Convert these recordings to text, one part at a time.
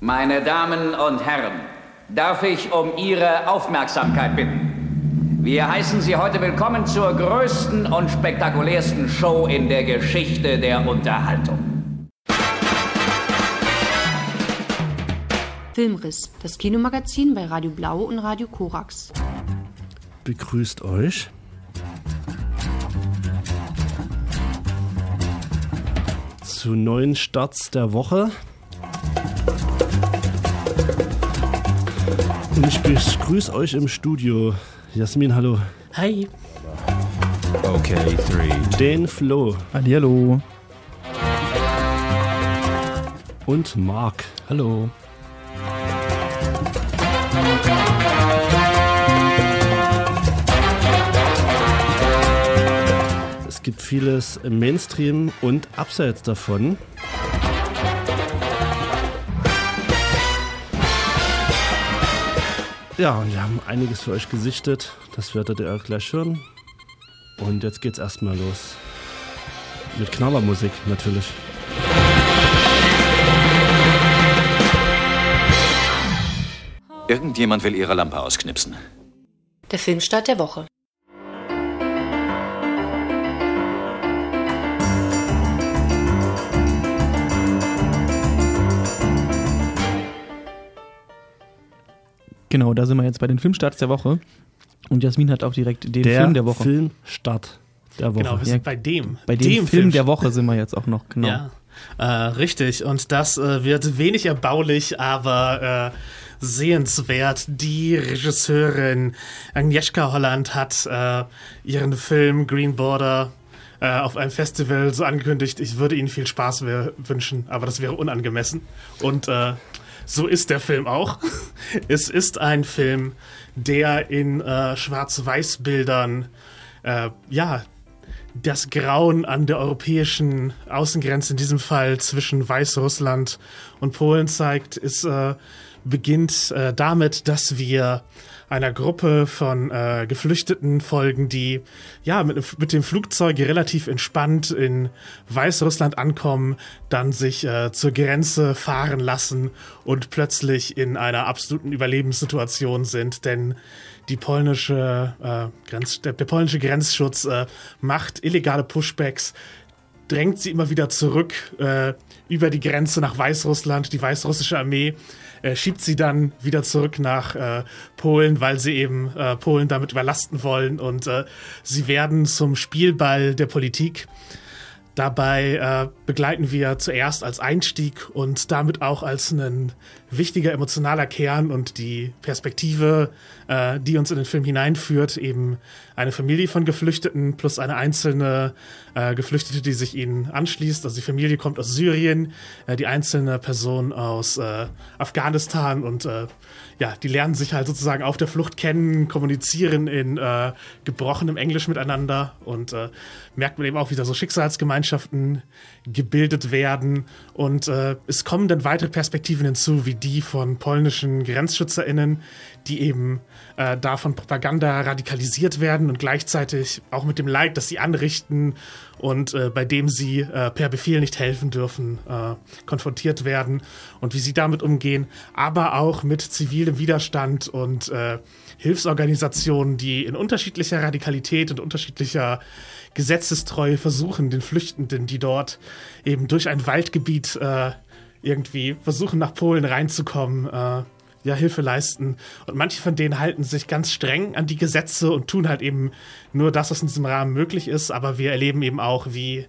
Meine Damen und Herren, darf ich um Ihre Aufmerksamkeit bitten. Wir heißen Sie heute willkommen zur größten und spektakulärsten Show in der Geschichte der Unterhaltung. Filmriss, das Kinomagazin bei Radio Blau und Radio Korax. Begrüßt euch zu neuen Starts der Woche. Und ich begrüße euch im Studio. Jasmin, hallo. Hi. Okay, three. Den Flo Hallihallo. und Marc. Hallo. Es gibt vieles im Mainstream und abseits davon. Ja, und wir haben einiges für euch gesichtet. Das werdet ihr auch gleich hören. Und jetzt geht's erstmal los. Mit Knallermusik natürlich. Irgendjemand will ihre Lampe ausknipsen. Der Filmstart der Woche. Genau, da sind wir jetzt bei den Filmstarts der Woche. Und Jasmin hat auch direkt den Der Film der Woche. Filmstart der Woche. Genau, wir Ja, sind bei dem. bei dem, Film, der Woche sind wir jetzt auch noch, genau. Ja, äh, richtig. Und das äh, wird wenig erbaulich, aber äh, sehenswert. Die Regisseurin Agnieszka Holland hat äh, ihren Film Green Border äh, auf einem Festival so angekündigt, ich würde Ihnen viel Spaß wünschen, aber das wäre unangemessen. Und äh, so ist der Film auch. es ist ein Film, der in äh, Schwarz-Weiß-Bildern äh, ja, das Grauen an der europäischen Außengrenze, in diesem Fall zwischen Weißrussland und Polen zeigt, ist, äh, beginnt äh, damit, dass wir einer Gruppe von äh, Geflüchteten folgen, die ja mit, mit dem Flugzeug relativ entspannt in Weißrussland ankommen, dann sich äh, zur Grenze fahren lassen und plötzlich in einer absoluten Überlebenssituation sind, denn die polnische äh, Grenz, der, polnische Grenzschutz äh, macht illegale Pushbacks, drängt sie immer wieder zurück äh, über die Grenze nach Weißrussland. Die weißrussische Armee äh, schiebt sie dann wieder zurück nach äh, Polen, weil sie eben äh, Polen damit überlasten wollen und äh, sie werden zum Spielball der Politik. Dabei äh, begleiten wir zuerst als Einstieg und damit auch als ein wichtiger emotionaler Kern und die Perspektive, äh, die uns in den Film hineinführt, eben eine Familie von Geflüchteten plus eine einzelne äh, Geflüchtete, die sich ihnen anschließt. Also die Familie kommt aus Syrien, äh, die einzelne Person aus äh, Afghanistan und äh, ja, die lernen sich halt sozusagen auf der Flucht kennen, kommunizieren in äh, gebrochenem Englisch miteinander und äh, merkt man eben auch, wie da so Schicksalsgemeinschaften gebildet werden. Und äh, es kommen dann weitere Perspektiven hinzu, wie die von polnischen GrenzschützerInnen, die eben äh, da von Propaganda radikalisiert werden und gleichzeitig auch mit dem Leid, das sie anrichten und äh, bei dem sie äh, per Befehl nicht helfen dürfen, äh, konfrontiert werden und wie sie damit umgehen, aber auch mit zivilem Widerstand und äh, Hilfsorganisationen, die in unterschiedlicher Radikalität und unterschiedlicher Gesetzestreue versuchen, den Flüchtenden, die dort eben durch ein Waldgebiet äh, irgendwie versuchen, nach Polen reinzukommen, ja, Hilfe leisten. Und manche von denen halten sich ganz streng an die Gesetze und tun halt eben nur das, was in diesem Rahmen möglich ist. Aber wir erleben eben auch, wie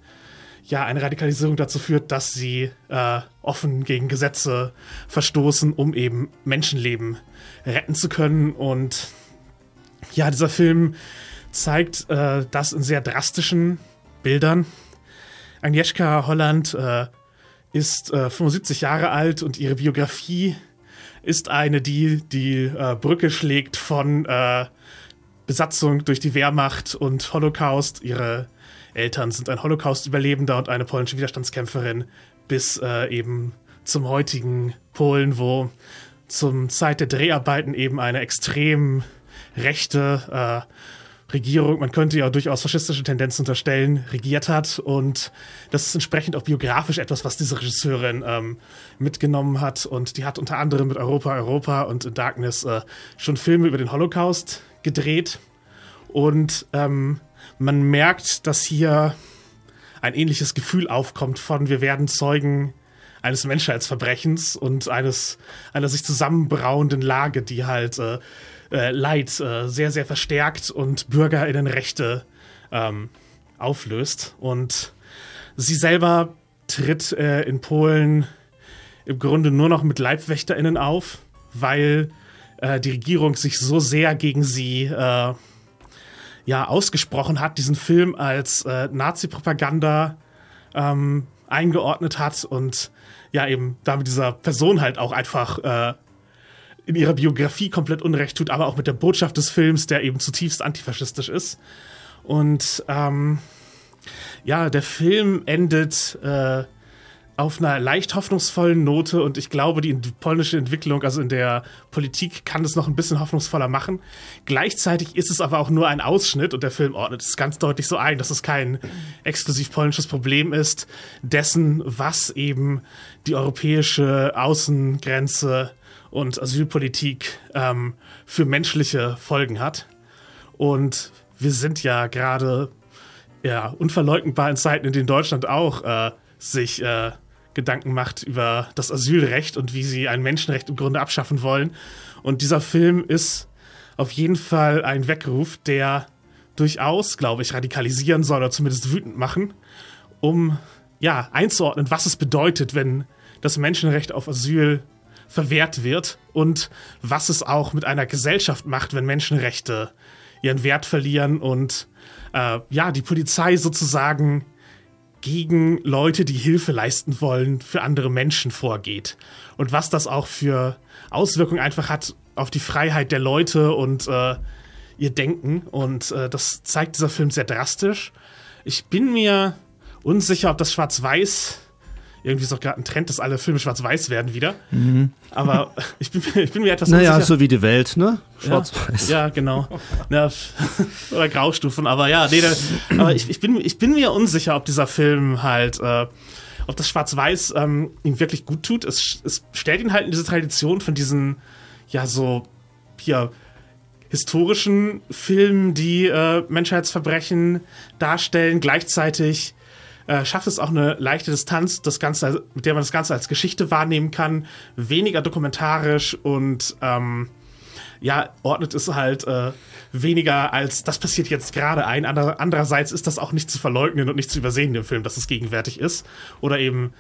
ja eine Radikalisierung dazu führt, dass sie äh, offen gegen Gesetze verstoßen, um eben Menschenleben retten zu können. Und ja, dieser Film zeigt äh, das in sehr drastischen Bildern. Agnieszka Holland äh, ist äh, 75 Jahre alt und ihre Biografie ist eine, die die äh, Brücke schlägt von äh, Besatzung durch die Wehrmacht und Holocaust. Ihre Eltern sind ein Holocaust-Überlebender und eine polnische Widerstandskämpferin bis äh, eben zum heutigen Polen, wo zum Zeit der Dreharbeiten eben eine extrem rechte, äh, Regierung, man könnte ja durchaus faschistische Tendenzen unterstellen, regiert hat. Und das ist entsprechend auch biografisch etwas, was diese Regisseurin ähm, mitgenommen hat. Und die hat unter anderem mit Europa, Europa und Darkness äh, schon Filme über den Holocaust gedreht. Und ähm, man merkt, dass hier ein ähnliches Gefühl aufkommt von wir werden Zeugen eines Menschheitsverbrechens und eines einer sich zusammenbrauenden Lage, die halt äh, äh, Leid äh, sehr, sehr verstärkt und BürgerInnenrechte ähm, auflöst. Und sie selber tritt äh, in Polen im Grunde nur noch mit LeibwächterInnen auf, weil äh, die Regierung sich so sehr gegen sie ja, ausgesprochen hat, diesen Film als Nazi-Propaganda ähm, eingeordnet hat und ja eben damit dieser Person halt auch einfach äh, in ihrer Biografie komplett Unrecht tut, aber auch mit der Botschaft des Films, der eben zutiefst antifaschistisch ist. Und ähm, ja, der Film endet äh, auf einer leicht hoffnungsvollen Note und ich glaube, die polnische Entwicklung, also in der Politik, kann es noch ein bisschen hoffnungsvoller machen. Gleichzeitig ist es aber auch nur ein Ausschnitt und der Film ordnet es ganz deutlich so ein, dass es kein exklusiv polnisches Problem ist, dessen, was eben die europäische Außengrenze und Asylpolitik ähm, für menschliche Folgen hat. Und wir sind ja gerade ja, unverleugnbar in Zeiten, in denen Deutschland auch äh, sich äh, Gedanken macht über das Asylrecht und wie sie ein Menschenrecht im Grunde abschaffen wollen. Und dieser Film ist auf jeden Fall ein Weckruf, der durchaus, glaube ich, radikalisieren soll oder zumindest wütend machen, um ja einzuordnen, was es bedeutet, wenn das Menschenrecht auf Asyl verwehrt wird und was es auch mit einer Gesellschaft macht, wenn Menschenrechte ihren Wert verlieren und äh, ja, die Polizei sozusagen gegen Leute, die Hilfe leisten wollen, für andere Menschen vorgeht. Und was das auch für Auswirkungen einfach hat auf die Freiheit der Leute und äh, ihr Denken. Und äh, das zeigt dieser Film sehr drastisch. Ich bin mir unsicher, ob das Schwarz-Weiß irgendwie ist doch gerade ein Trend, dass alle Filme schwarz-weiß werden wieder. Mhm. Aber ich bin, ich bin mir etwas Naja, unsicher. so wie die Welt, ne? Schwarz-weiß. Ja, ja, genau. Ja, oder Graustufen, aber ja, nee, aber ich, ich, bin, ich bin mir unsicher, ob dieser Film halt, äh, ob das Schwarz-Weiß ähm, ihm wirklich gut tut. Es, es stellt ihn halt in diese Tradition von diesen, ja, so, hier, historischen Filmen, die äh, Menschheitsverbrechen darstellen, gleichzeitig äh, schafft es auch eine leichte Distanz, das Ganze, mit der man das Ganze als Geschichte wahrnehmen kann, weniger dokumentarisch und ähm, ja, ordnet es halt äh, weniger als das passiert jetzt gerade ein. Ander, andererseits ist das auch nicht zu verleugnen und nicht zu übersehen im Film, dass es gegenwärtig ist. Oder eben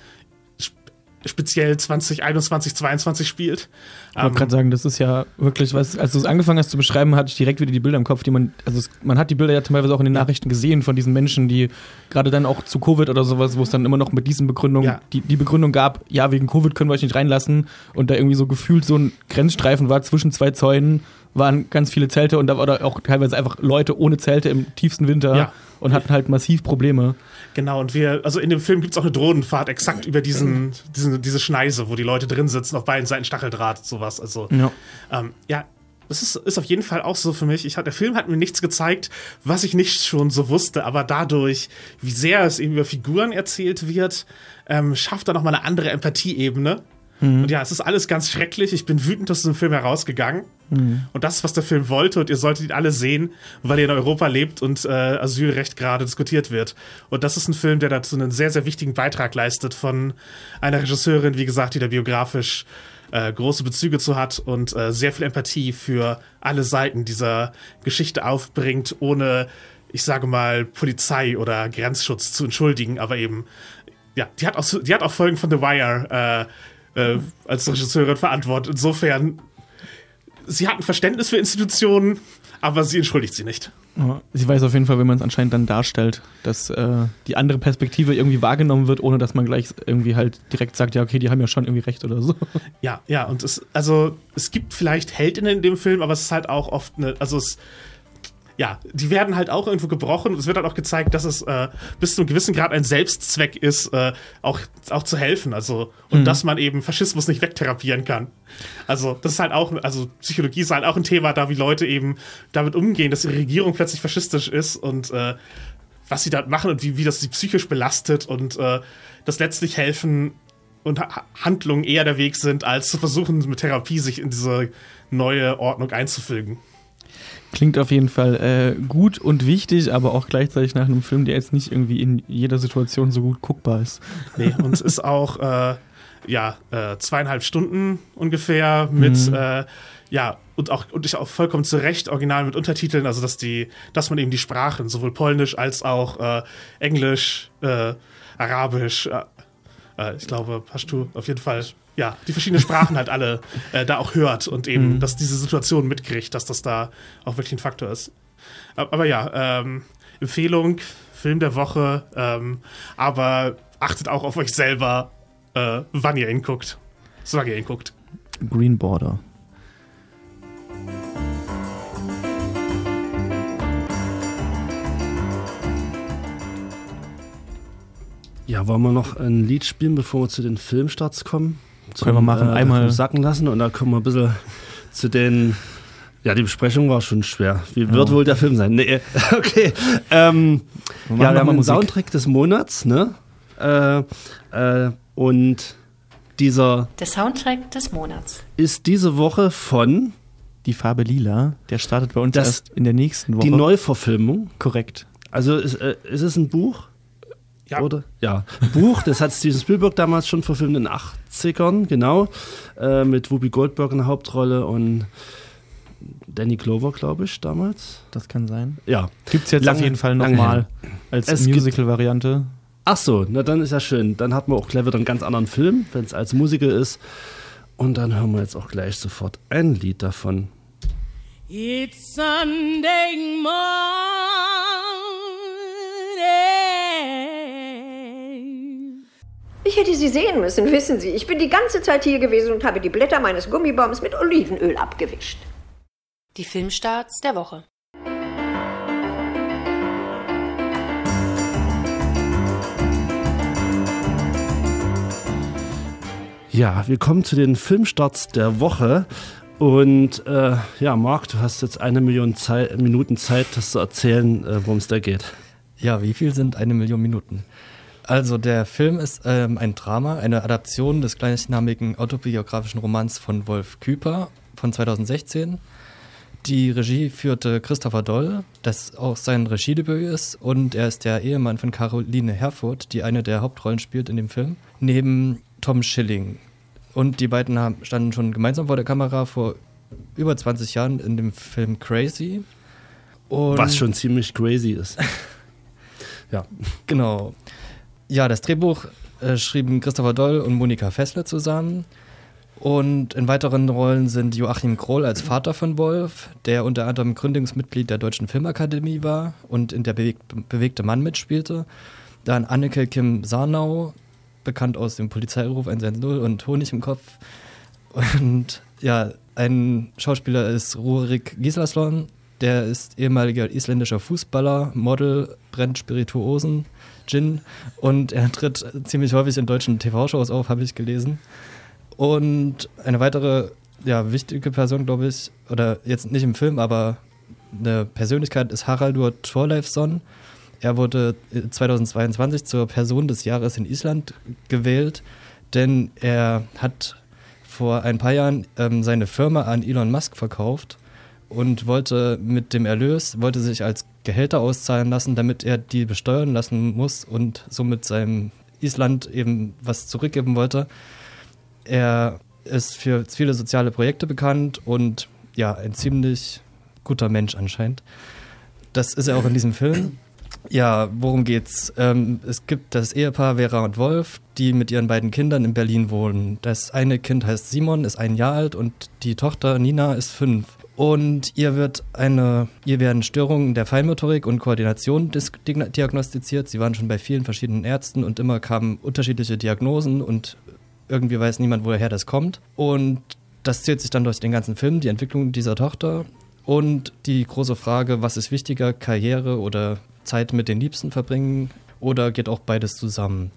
speziell 2021, 2022 spielt. Ich wollte ähm, gerade sagen, das ist ja wirklich, was, als du es angefangen hast zu beschreiben, hatte ich direkt wieder die Bilder im Kopf, die man, also es, man hat die Bilder ja teilweise auch in den Nachrichten gesehen von diesen Menschen, die gerade dann auch zu Covid oder sowas, wo es dann immer noch mit diesen Begründungen, ja. die, die Begründung gab, ja, wegen Covid können wir euch nicht reinlassen und da irgendwie so gefühlt so ein Grenzstreifen war zwischen zwei Zäunen, waren ganz viele Zelte und da war auch teilweise einfach Leute ohne Zelte im tiefsten Winter ja. und hatten halt massiv Probleme. Genau, und wir, also in dem Film gibt es auch eine Drohnenfahrt exakt über diesen, diesen, diese Schneise, wo die Leute drin sitzen, auf beiden Seiten Stacheldraht, sowas. Also, ja, ähm, ja das ist, ist auf jeden Fall auch so für mich. Ich, der Film hat mir nichts gezeigt, was ich nicht schon so wusste, aber dadurch, wie sehr es eben über Figuren erzählt wird, ähm, schafft er nochmal eine andere Empathieebene. Mhm. Und ja, es ist alles ganz schrecklich. Ich bin wütend aus dem Film herausgegangen. Mhm. Und das ist, was der Film wollte. Und ihr solltet ihn alle sehen, weil ihr in Europa lebt und äh, Asylrecht gerade diskutiert wird. Und das ist ein Film, der dazu einen sehr, sehr wichtigen Beitrag leistet von einer Regisseurin, wie gesagt, die da biografisch äh, große Bezüge zu hat und äh, sehr viel Empathie für alle Seiten dieser Geschichte aufbringt, ohne, ich sage mal, Polizei oder Grenzschutz zu entschuldigen, aber eben, ja, die hat auch, die hat auch Folgen von The Wire äh, äh, als Regisseurin verantwortet. Insofern sie hat ein Verständnis für Institutionen, aber sie entschuldigt sie nicht. Sie weiß auf jeden Fall, wenn man es anscheinend dann darstellt, dass äh, die andere Perspektive irgendwie wahrgenommen wird, ohne dass man gleich irgendwie halt direkt sagt, ja, okay, die haben ja schon irgendwie recht oder so. Ja, ja, und es, also es gibt vielleicht Heldinnen in dem Film, aber es ist halt auch oft eine, also es, ja, die werden halt auch irgendwo gebrochen. Es wird halt auch gezeigt, dass es äh, bis zu einem gewissen Grad ein Selbstzweck ist, äh, auch, auch zu helfen. Also, und mhm. dass man eben Faschismus nicht wegtherapieren kann. Also, das ist halt auch, also Psychologie ist halt auch ein Thema da, wie Leute eben damit umgehen, dass ihre Regierung plötzlich faschistisch ist und äh, was sie da machen und wie, wie das sie psychisch belastet und äh, das letztlich helfen und ha Handlungen eher der Weg sind, als zu versuchen, mit Therapie sich in diese neue Ordnung einzufügen. Klingt auf jeden Fall äh, gut und wichtig, aber auch gleichzeitig nach einem Film, der jetzt nicht irgendwie in jeder Situation so gut guckbar ist. Nee, und es ist auch äh, ja, äh, zweieinhalb Stunden ungefähr mit, mhm. äh, ja, und auch, und ich auch vollkommen zu Recht original mit Untertiteln, also dass die, dass man eben die Sprachen, sowohl Polnisch als auch äh, Englisch, äh, Arabisch, ich glaube, Pashtu auf jeden Fall, ja, die verschiedenen Sprachen halt alle äh, da auch hört und eben, mhm. dass diese Situation mitkriegt, dass das da auch wirklich ein Faktor ist. Aber ja, ähm, Empfehlung, Film der Woche, ähm, aber achtet auch auf euch selber, äh, wann ihr ihn guckt. Solange ihr ihn guckt. Green Border. Ja, wollen wir noch ein Lied spielen, bevor wir zu den Filmstarts kommen? Zum, können wir machen, äh, einmal sacken lassen und dann kommen wir ein bisschen zu den. Ja, die Besprechung war schon schwer. Wie wird ja. wohl der Film sein? Nee, okay. Ähm, wir ja, wir haben einen Soundtrack des Monats, ne? Äh, äh, und dieser. Der Soundtrack des Monats. Ist diese Woche von. Die Farbe Lila. Der startet bei uns das, erst in der nächsten Woche. Die Neuverfilmung. Korrekt. Also ist, äh, ist es ein Buch? Ja. Oder? Ja. Buch, das hat Steven Spielberg damals schon verfilmt in den 80ern, genau. Äh, mit Whoopi Goldberg in der Hauptrolle und Danny Clover, glaube ich, damals. Das kann sein. Ja. Gibt es jetzt lange, auf jeden Fall nochmal als Musical-Variante. Ach so, na dann ist ja schön. Dann hat man auch gleich wieder einen ganz anderen Film, wenn es als Musical ist. Und dann hören wir jetzt auch gleich sofort ein Lied davon. It's Sunday morning. Ich hätte Sie sehen müssen, wissen Sie. Ich bin die ganze Zeit hier gewesen und habe die Blätter meines Gummibaums mit Olivenöl abgewischt. Die Filmstarts der Woche. Ja, wir kommen zu den Filmstarts der Woche. Und äh, ja, Marc, du hast jetzt eine Million Zeit, Minuten Zeit, das zu erzählen, äh, worum es da geht. Ja, wie viel sind eine Million Minuten? Also der Film ist ähm, ein Drama, eine Adaption des gleichnamigen autobiografischen Romans von Wolf Küper von 2016. Die Regie führte Christopher Doll, das auch sein Regiedebüt ist, und er ist der Ehemann von Caroline Herfurth, die eine der Hauptrollen spielt in dem Film, neben Tom Schilling, und die beiden haben, standen schon gemeinsam vor der Kamera vor über 20 Jahren in dem Film Crazy. Und Was schon ziemlich crazy ist. ja. Genau. Ja, das Drehbuch äh, schrieben Christopher Doll und Monika Fessler zusammen. Und in weiteren Rollen sind Joachim Kroll als Vater von Wolf, der unter anderem Gründungsmitglied der Deutschen Filmakademie war und in der Bewegt, Bewegte Mann mitspielte. Dann Anneke Kim Sarnau, bekannt aus dem Polizeiruf 110 und Honig im Kopf. Und ja, ein Schauspieler ist Rurik Gislason, der ist ehemaliger isländischer Fußballer, Model, brennt Spirituosen, Gin und er tritt ziemlich häufig in deutschen TV-Shows auf, habe ich gelesen. Und eine weitere ja, wichtige Person, glaube ich, oder jetzt nicht im Film, aber eine Persönlichkeit ist Haraldur Thorleifsson. Er wurde 2022 äh, zur Person des Jahres in Island gewählt, denn er hat vor ein paar Jahren ähm, seine Firma an Elon Musk verkauft und wollte mit dem Erlös, wollte sich als Gehälter auszahlen lassen, damit er die besteuern lassen muss und somit seinem Island eben was zurückgeben wollte. Er ist für viele soziale Projekte bekannt und ja, ein ziemlich guter Mensch anscheinend. Das ist er auch in diesem Film. Ja, worum geht's? Ähm, es gibt das Ehepaar Vera und Wolf, die mit ihren beiden Kindern in Berlin wohnen. Das eine Kind heißt Simon, ist ein Jahr alt und die Tochter Nina ist fünf. Und ihr wird eine, ihr werden Störungen der Feinmotorik und Koordination diagnostiziert. Sie waren schon bei vielen verschiedenen Ärzten und immer kamen unterschiedliche Diagnosen und irgendwie weiß niemand, woher das kommt. Und das zählt sich dann durch den ganzen Film, die Entwicklung dieser Tochter. Und die große Frage, was ist wichtiger, Karriere oder Zeit mit den Liebsten verbringen oder geht auch beides zusammen?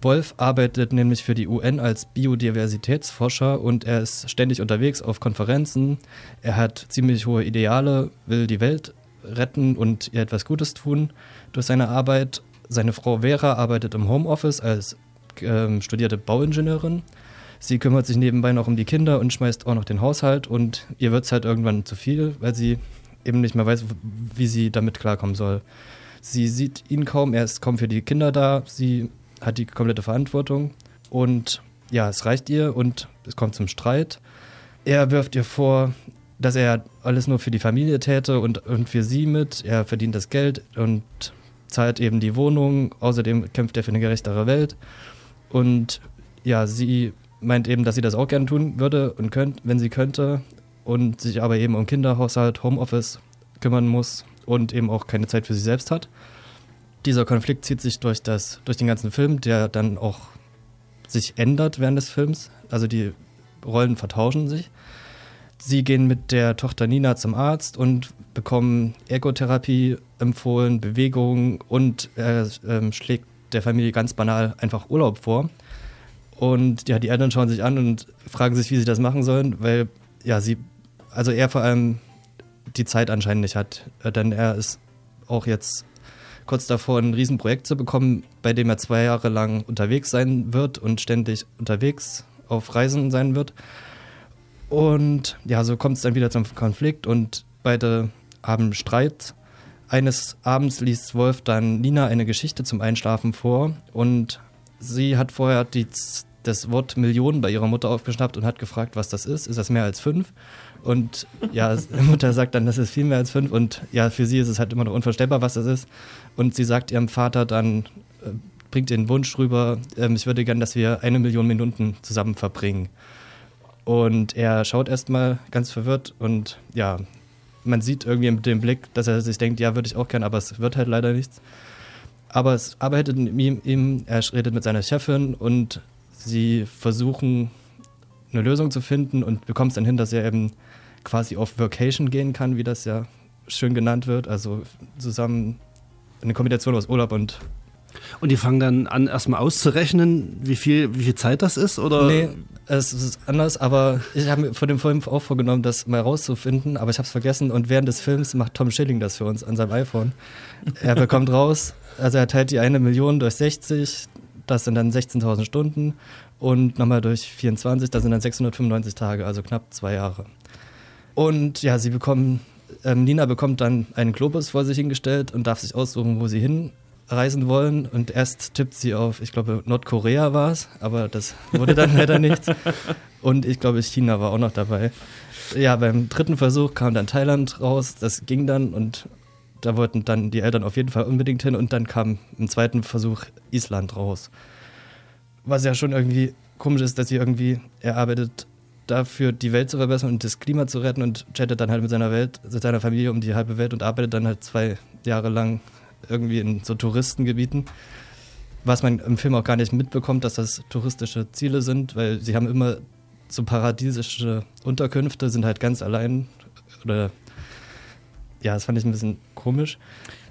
Wolf arbeitet nämlich für die UN als Biodiversitätsforscher und er ist ständig unterwegs auf Konferenzen. Er hat ziemlich hohe Ideale, will die Welt retten und ihr etwas Gutes tun durch seine Arbeit. Seine Frau Vera arbeitet im Homeoffice als ähm, studierte Bauingenieurin. Sie kümmert sich nebenbei noch um die Kinder und schmeißt auch noch den Haushalt und ihr wird es halt irgendwann zu viel, weil sie eben nicht mehr weiß, wie sie damit klarkommen soll. Sie sieht ihn kaum, er ist kaum für die Kinder da, sie hat die komplette Verantwortung und ja, es reicht ihr und es kommt zum Streit. Er wirft ihr vor, dass er alles nur für die Familie täte und, und für sie mit. Er verdient das Geld und zahlt eben die Wohnung. Außerdem kämpft er für eine gerechtere Welt. Und ja, sie meint eben, dass sie das auch gerne tun würde und könnt, wenn sie könnte. Und sich aber eben um Kinderhaushalt, Homeoffice kümmern muss und eben auch keine Zeit für sich selbst hat. Dieser Konflikt zieht sich durch, das, durch den ganzen Film, der dann auch sich ändert während des Films. Also die Rollen vertauschen sich. Sie gehen mit der Tochter Nina zum Arzt und bekommen Ergotherapie empfohlen, Bewegung und er äh, schlägt der Familie ganz banal einfach Urlaub vor. Und ja, die Eltern schauen sich an und fragen sich, wie sie das machen sollen, weil ja, sie, also er vor allem die Zeit anscheinend nicht hat. Denn er ist auch jetzt kurz davor, ein Riesenprojekt zu bekommen, bei dem er zwei Jahre lang unterwegs sein wird und ständig unterwegs auf Reisen sein wird. Und ja, so kommt es dann wieder zum Konflikt und beide haben Streit. Eines Abends liest Wolf dann Nina eine Geschichte zum Einschlafen vor und sie hat vorher die, das Wort Millionen bei ihrer Mutter aufgeschnappt und hat gefragt, was das ist. Ist das mehr als fünf? Und ja, Mutter sagt dann, das ist viel mehr als fünf. Und ja, für sie ist es halt immer noch unvorstellbar, was das ist. Und sie sagt ihrem Vater dann, äh, bringt den Wunsch rüber, äh, ich würde gern, dass wir eine Million Minuten zusammen verbringen. Und er schaut erstmal ganz verwirrt und ja, man sieht irgendwie mit dem Blick, dass er sich denkt, ja, würde ich auch gerne, aber es wird halt leider nichts. Aber es arbeitet in ihm, ihm, er redet mit seiner Chefin und sie versuchen eine Lösung zu finden und bekommt es dann hin, dass er eben quasi auf Vacation gehen kann, wie das ja schön genannt wird. Also zusammen eine Kombination aus Urlaub und und die fangen dann an, erstmal auszurechnen, wie viel, wie viel Zeit das ist? Oder? Nee, es ist anders, aber ich habe mir vor dem Film auch vorgenommen, das mal rauszufinden, aber ich habe es vergessen. Und während des Films macht Tom Schilling das für uns an seinem iPhone. Er bekommt raus, also er teilt die eine Million durch 60, das sind dann 16.000 Stunden. Und nochmal durch 24, das sind dann 695 Tage, also knapp zwei Jahre. Und ja, sie bekommen, ähm, Nina bekommt dann einen Globus vor sich hingestellt und darf sich aussuchen, wo sie hin reisen wollen und erst tippt sie auf, ich glaube, Nordkorea war es, aber das wurde dann leider nichts. Und ich glaube, China war auch noch dabei. Ja, beim dritten Versuch kam dann Thailand raus, das ging dann und da wollten dann die Eltern auf jeden Fall unbedingt hin und dann kam im zweiten Versuch Island raus. Was ja schon irgendwie komisch ist, dass sie irgendwie, er arbeitet dafür, die Welt zu verbessern und das Klima zu retten und chattet dann halt mit seiner Welt, mit seiner Familie um die halbe Welt und arbeitet dann halt zwei Jahre lang irgendwie in so Touristengebieten. Was man im Film auch gar nicht mitbekommt, dass das touristische Ziele sind, weil sie haben immer so paradiesische Unterkünfte, sind halt ganz allein. Oder ja, das fand ich ein bisschen komisch.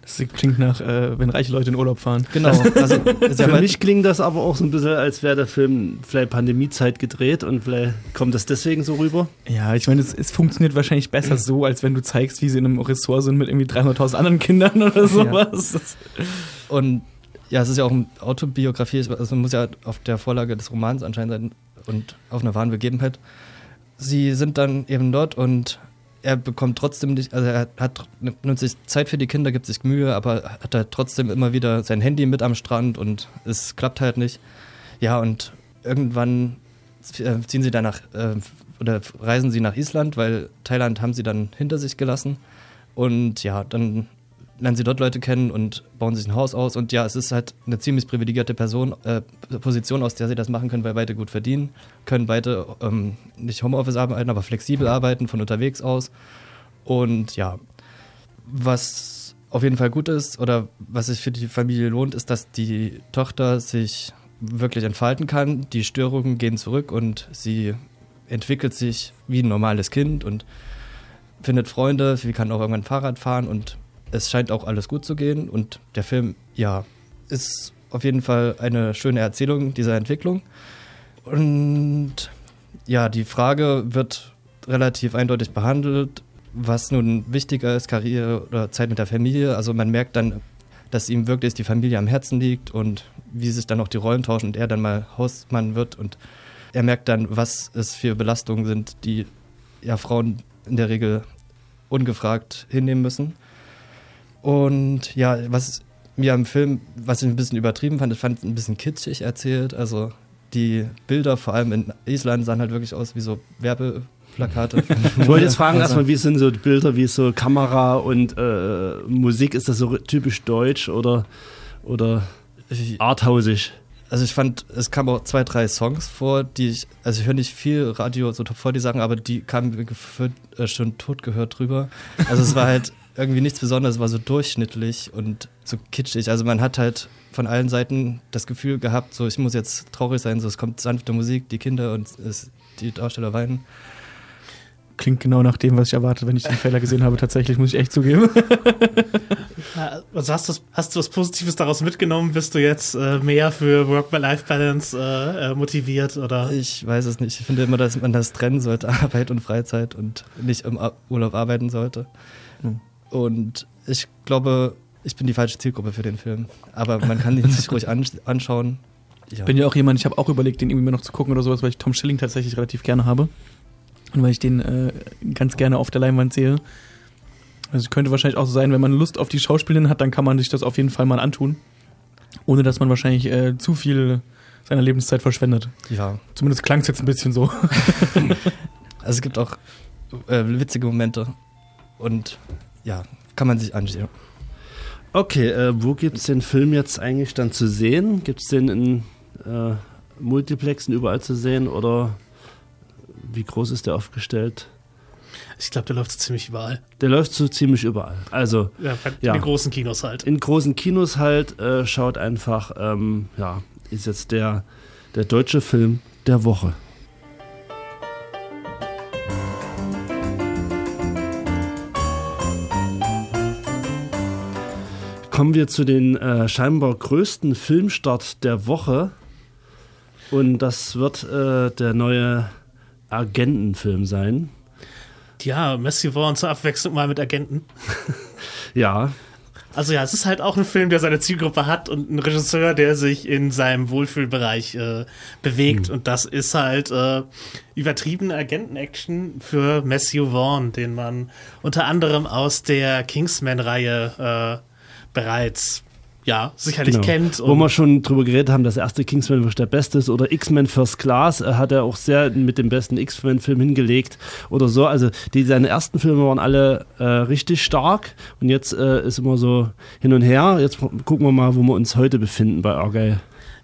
Das klingt nach, äh, wenn reiche Leute in Urlaub fahren. Genau. Also, Für mich klingt das aber auch so ein bisschen, als wäre der Film vielleicht Pandemiezeit gedreht und vielleicht kommt das deswegen so rüber. Ja, ich meine, es, es funktioniert wahrscheinlich besser so, als wenn du zeigst, wie sie in einem Ressort sind mit irgendwie 300.000 anderen Kindern oder sowas. Ja. Und ja, es ist ja auch eine Autobiografie, also muss ja auf der Vorlage des Romans anscheinend sein und auf einer wahren Begebenheit. Sie sind dann eben dort und er bekommt trotzdem nicht, also er hat, nimmt sich Zeit für die Kinder, gibt sich Mühe, aber hat halt trotzdem immer wieder sein Handy mit am Strand und es klappt halt nicht. Ja, und irgendwann äh, ziehen sie danach äh, oder reisen sie nach Island, weil Thailand haben sie dann hinter sich gelassen. Und ja, dann lernen sie dort Leute kennen und bauen sich ein Haus aus. Und ja, es ist halt eine ziemlich privilegierte Person, äh, Position, aus der sie das machen können, weil beide gut verdienen, können beide ähm, nicht Homeoffice arbeiten, aber flexibel arbeiten, von unterwegs aus. Und ja, was auf jeden Fall gut ist oder was sich für die Familie lohnt, ist, dass die Tochter sich wirklich entfalten kann. Die Störungen gehen zurück und sie entwickelt sich wie ein normales Kind und findet Freunde, sie kann auch irgendwann Fahrrad fahren und es scheint auch alles gut zu gehen. Und der Film, ja, ist auf jeden Fall eine schöne Erzählung dieser Entwicklung. Und ja, die Frage wird relativ eindeutig behandelt, was nun wichtiger ist, Karriere oder Zeit mit der Familie. Also man merkt dann, dass ihm wirklich die Familie am Herzen liegt und wie sich dann auch die Rollen tauschen und er dann mal Hausmann wird und er merkt dann, was es für Belastungen sind, die ja Frauen in der Regel ungefragt hinnehmen müssen. Und ja, was mir am Film, was ich ein bisschen übertrieben fand, ich fand es ein bisschen kitschig erzählt. Also die Bilder, vor allem in Island, sahen halt wirklich aus wie so Werbeplakate. ich wollte jetzt fragen erstmal, wie sind so die Bilder, wie so Kamera und äh, Musik, ist das so typisch deutsch oder, oder arthausig? Also ich fand, es kamen auch zwei, drei Songs vor, die ich, also ich höre nicht viel Radio so vor die Sachen, aber die kamen gefühlt äh, schon tot gehört drüber. Also es war halt irgendwie nichts Besonderes, es war so durchschnittlich und so kitschig. Also man hat halt von allen Seiten das Gefühl gehabt, so ich muss jetzt traurig sein, so es kommt sanfte Musik, die Kinder und es, die Darsteller weinen. Klingt genau nach dem, was ich erwartet, wenn ich den Trailer gesehen habe. Tatsächlich, muss ich echt zugeben. also hast du, hast du was Positives daraus mitgenommen? Bist du jetzt äh, mehr für Work-by-Life-Balance äh, äh, motiviert? Oder? Ich weiß es nicht. Ich finde immer, dass man das trennen sollte, Arbeit und Freizeit und nicht im Urlaub arbeiten sollte. Hm. Und ich glaube, ich bin die falsche Zielgruppe für den Film. Aber man kann ihn sich ruhig anschauen. Ich bin ja auch jemand, ich habe auch überlegt, den irgendwie mal noch zu gucken oder sowas, weil ich Tom Schilling tatsächlich relativ gerne habe. Und weil ich den äh, ganz gerne auf der Leinwand sehe. Also es könnte wahrscheinlich auch so sein, wenn man Lust auf die Schauspielerin hat, dann kann man sich das auf jeden Fall mal antun. Ohne dass man wahrscheinlich äh, zu viel seiner Lebenszeit verschwendet. Ja. Zumindest klang es jetzt ein bisschen so. also es gibt auch äh, witzige Momente. Und ja, kann man sich ansehen. Okay, äh, wo gibt es den Film jetzt eigentlich dann zu sehen? Gibt es den in äh, Multiplexen überall zu sehen oder wie groß ist der aufgestellt? Ich glaube, der läuft so ziemlich überall. Der läuft so ziemlich überall. Also ja, in ja, großen Kinos halt. In großen Kinos halt äh, schaut einfach, ähm, ja, ist jetzt der, der deutsche Film der Woche. Kommen wir zu den äh, scheinbar größten Filmstart der Woche. Und das wird äh, der neue Agentenfilm sein. Ja, Messi Vaughn zur Abwechslung mal mit Agenten. ja. Also ja, es ist halt auch ein Film, der seine Zielgruppe hat und ein Regisseur, der sich in seinem Wohlfühlbereich äh, bewegt. Hm. Und das ist halt äh, übertriebene Agenten-Action für Matthew Vaughn, den man unter anderem aus der Kingsman-Reihe äh, bereits ja, sicherlich genau. kennt. Wo wir schon drüber geredet haben, dass der erste Kingsman wirklich der beste ist oder X-Men First Class äh, hat er auch sehr mit dem besten X-Men-Film hingelegt oder so. Also die, seine ersten Filme waren alle äh, richtig stark und jetzt äh, ist immer so hin und her. Jetzt gucken wir mal, wo wir uns heute befinden bei Argyle.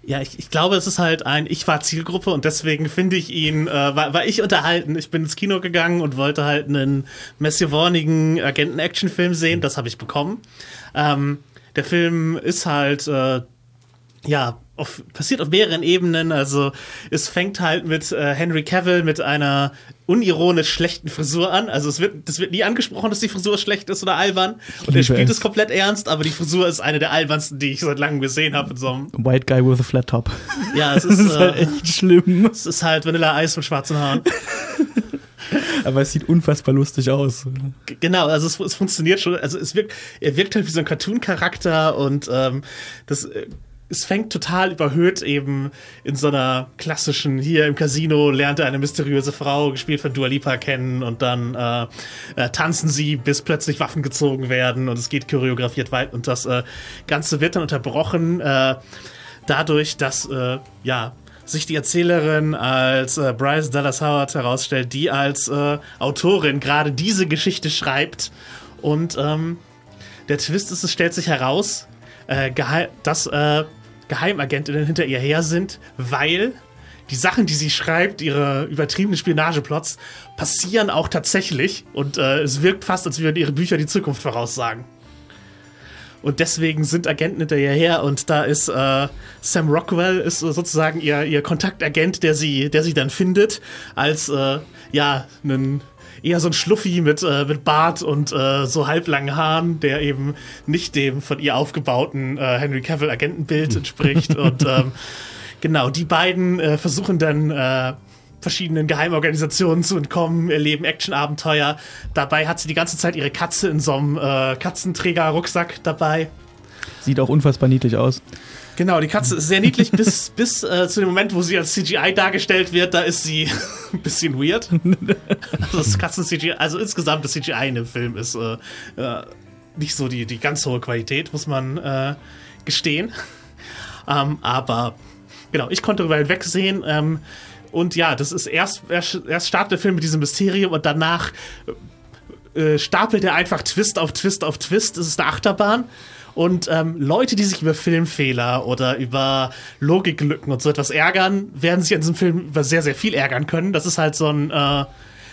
Ja, ich, ich glaube, es ist halt ein, ich war Zielgruppe und deswegen finde ich ihn, äh, war, war ich unterhalten. Ich bin ins Kino gegangen und wollte halt einen messivornigen Agenten-Action-Film sehen. Das habe ich bekommen. Ähm, der Film ist halt, äh, ja, auf, passiert auf mehreren Ebenen. Also es fängt halt mit äh, Henry Cavill mit einer unironisch schlechten Frisur an. Also es wird, das wird nie angesprochen, dass die Frisur schlecht ist oder albern. Und er spielt es komplett ernst, aber die Frisur ist eine der albernsten, die ich seit langem gesehen habe. So White Guy with a Flat Top. Ja, es ist, das ist halt äh, echt schlimm. Es ist halt Vanilla Eis mit schwarzen Haaren. Aber es sieht unfassbar lustig aus. Genau, also es, es funktioniert schon. Also es wirkt, er wirkt halt wie so ein Cartoon-Charakter und ähm, das äh, es fängt total überhöht eben in so einer klassischen, hier im Casino lernt er eine mysteriöse Frau, gespielt von Dua Lipa, kennen und dann äh, äh, tanzen sie, bis plötzlich Waffen gezogen werden und es geht choreografiert weit und das äh, Ganze wird dann unterbrochen äh, dadurch, dass, äh, ja, sich die Erzählerin als äh, Bryce Dallas Howard herausstellt, die als äh, Autorin gerade diese Geschichte schreibt. Und ähm, der Twist ist, es stellt sich heraus, dass äh, Geheimagentinnen hinter ihr her sind, weil die Sachen, die sie schreibt, ihre übertriebenen Spionageplots, passieren auch tatsächlich. Und äh, es wirkt fast, als würden ihre Bücher die Zukunft voraussagen. Und deswegen sind Agenten hinterher und da ist äh, Sam Rockwell ist sozusagen ihr, ihr Kontaktagent, der sie, der sie dann findet, als äh, ja, einen eher so ein Schluffi mit, äh, mit Bart und äh, so halblangen Haaren, der eben nicht dem von ihr aufgebauten äh, Henry Cavill Agentenbild entspricht. und ähm, genau, die beiden äh, versuchen dann äh, verschiedenen Geheimorganisationen zu entkommen, erleben Actionabenteuer. Dabei hat sie die ganze Zeit ihre Katze in so einem äh, Katzenträger-Rucksack dabei. Sieht auch unfassbar niedlich aus. Genau, die Katze ist sehr niedlich bis, bis äh, zu dem Moment, wo sie als CGI dargestellt wird. Da ist sie ein bisschen weird. Also das Katzen-CGI, also insgesamt das CGI in dem Film ist äh, äh, nicht so die, die ganz hohe Qualität, muss man äh, gestehen. Ähm, aber genau, ich konnte darüber hinwegsehen. Ähm, und ja, das ist erst, erst, erst startet der Film mit diesem Mysterium und danach äh, stapelt er einfach Twist auf Twist auf Twist. Es ist eine Achterbahn. Und ähm, Leute, die sich über Filmfehler oder über Logiklücken und so etwas ärgern, werden sich in diesem Film über sehr, sehr viel ärgern können. Das ist halt so ein. Äh,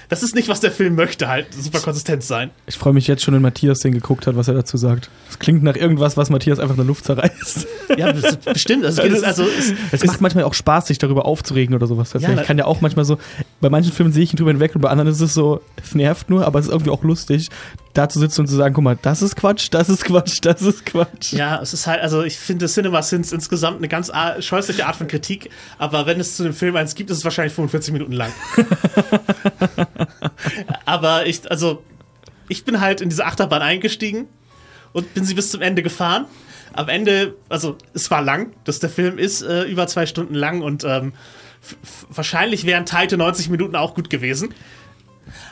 das ist nicht, was der Film möchte, halt super konsistent sein. Ich freue mich jetzt schon, wenn Matthias den geguckt hat, was er dazu sagt. Das klingt nach irgendwas, was Matthias einfach in der Luft zerreißt. Ja, bestimmt. Also, es, also, es, es macht manchmal auch Spaß, sich darüber aufzuregen oder sowas. Also ja, ich kann ja auch manchmal so, bei manchen Filmen sehe ich ihn drüber hinweg und bei anderen ist es so, es nervt nur, aber es ist irgendwie auch lustig, da zu sitzen und zu sagen, guck mal, das ist Quatsch, das ist Quatsch, das ist Quatsch. Ja, es ist halt, also ich finde Cinema Sins insgesamt eine ganz scheußliche Art von Kritik, aber wenn es zu dem Film eins gibt, ist es wahrscheinlich 45 Minuten lang. aber ich, also, ich bin halt in diese Achterbahn eingestiegen und bin sie bis zum Ende gefahren. Am Ende, also es war lang, dass der Film ist äh, über zwei Stunden lang und ähm, wahrscheinlich wären Teite 90 Minuten auch gut gewesen.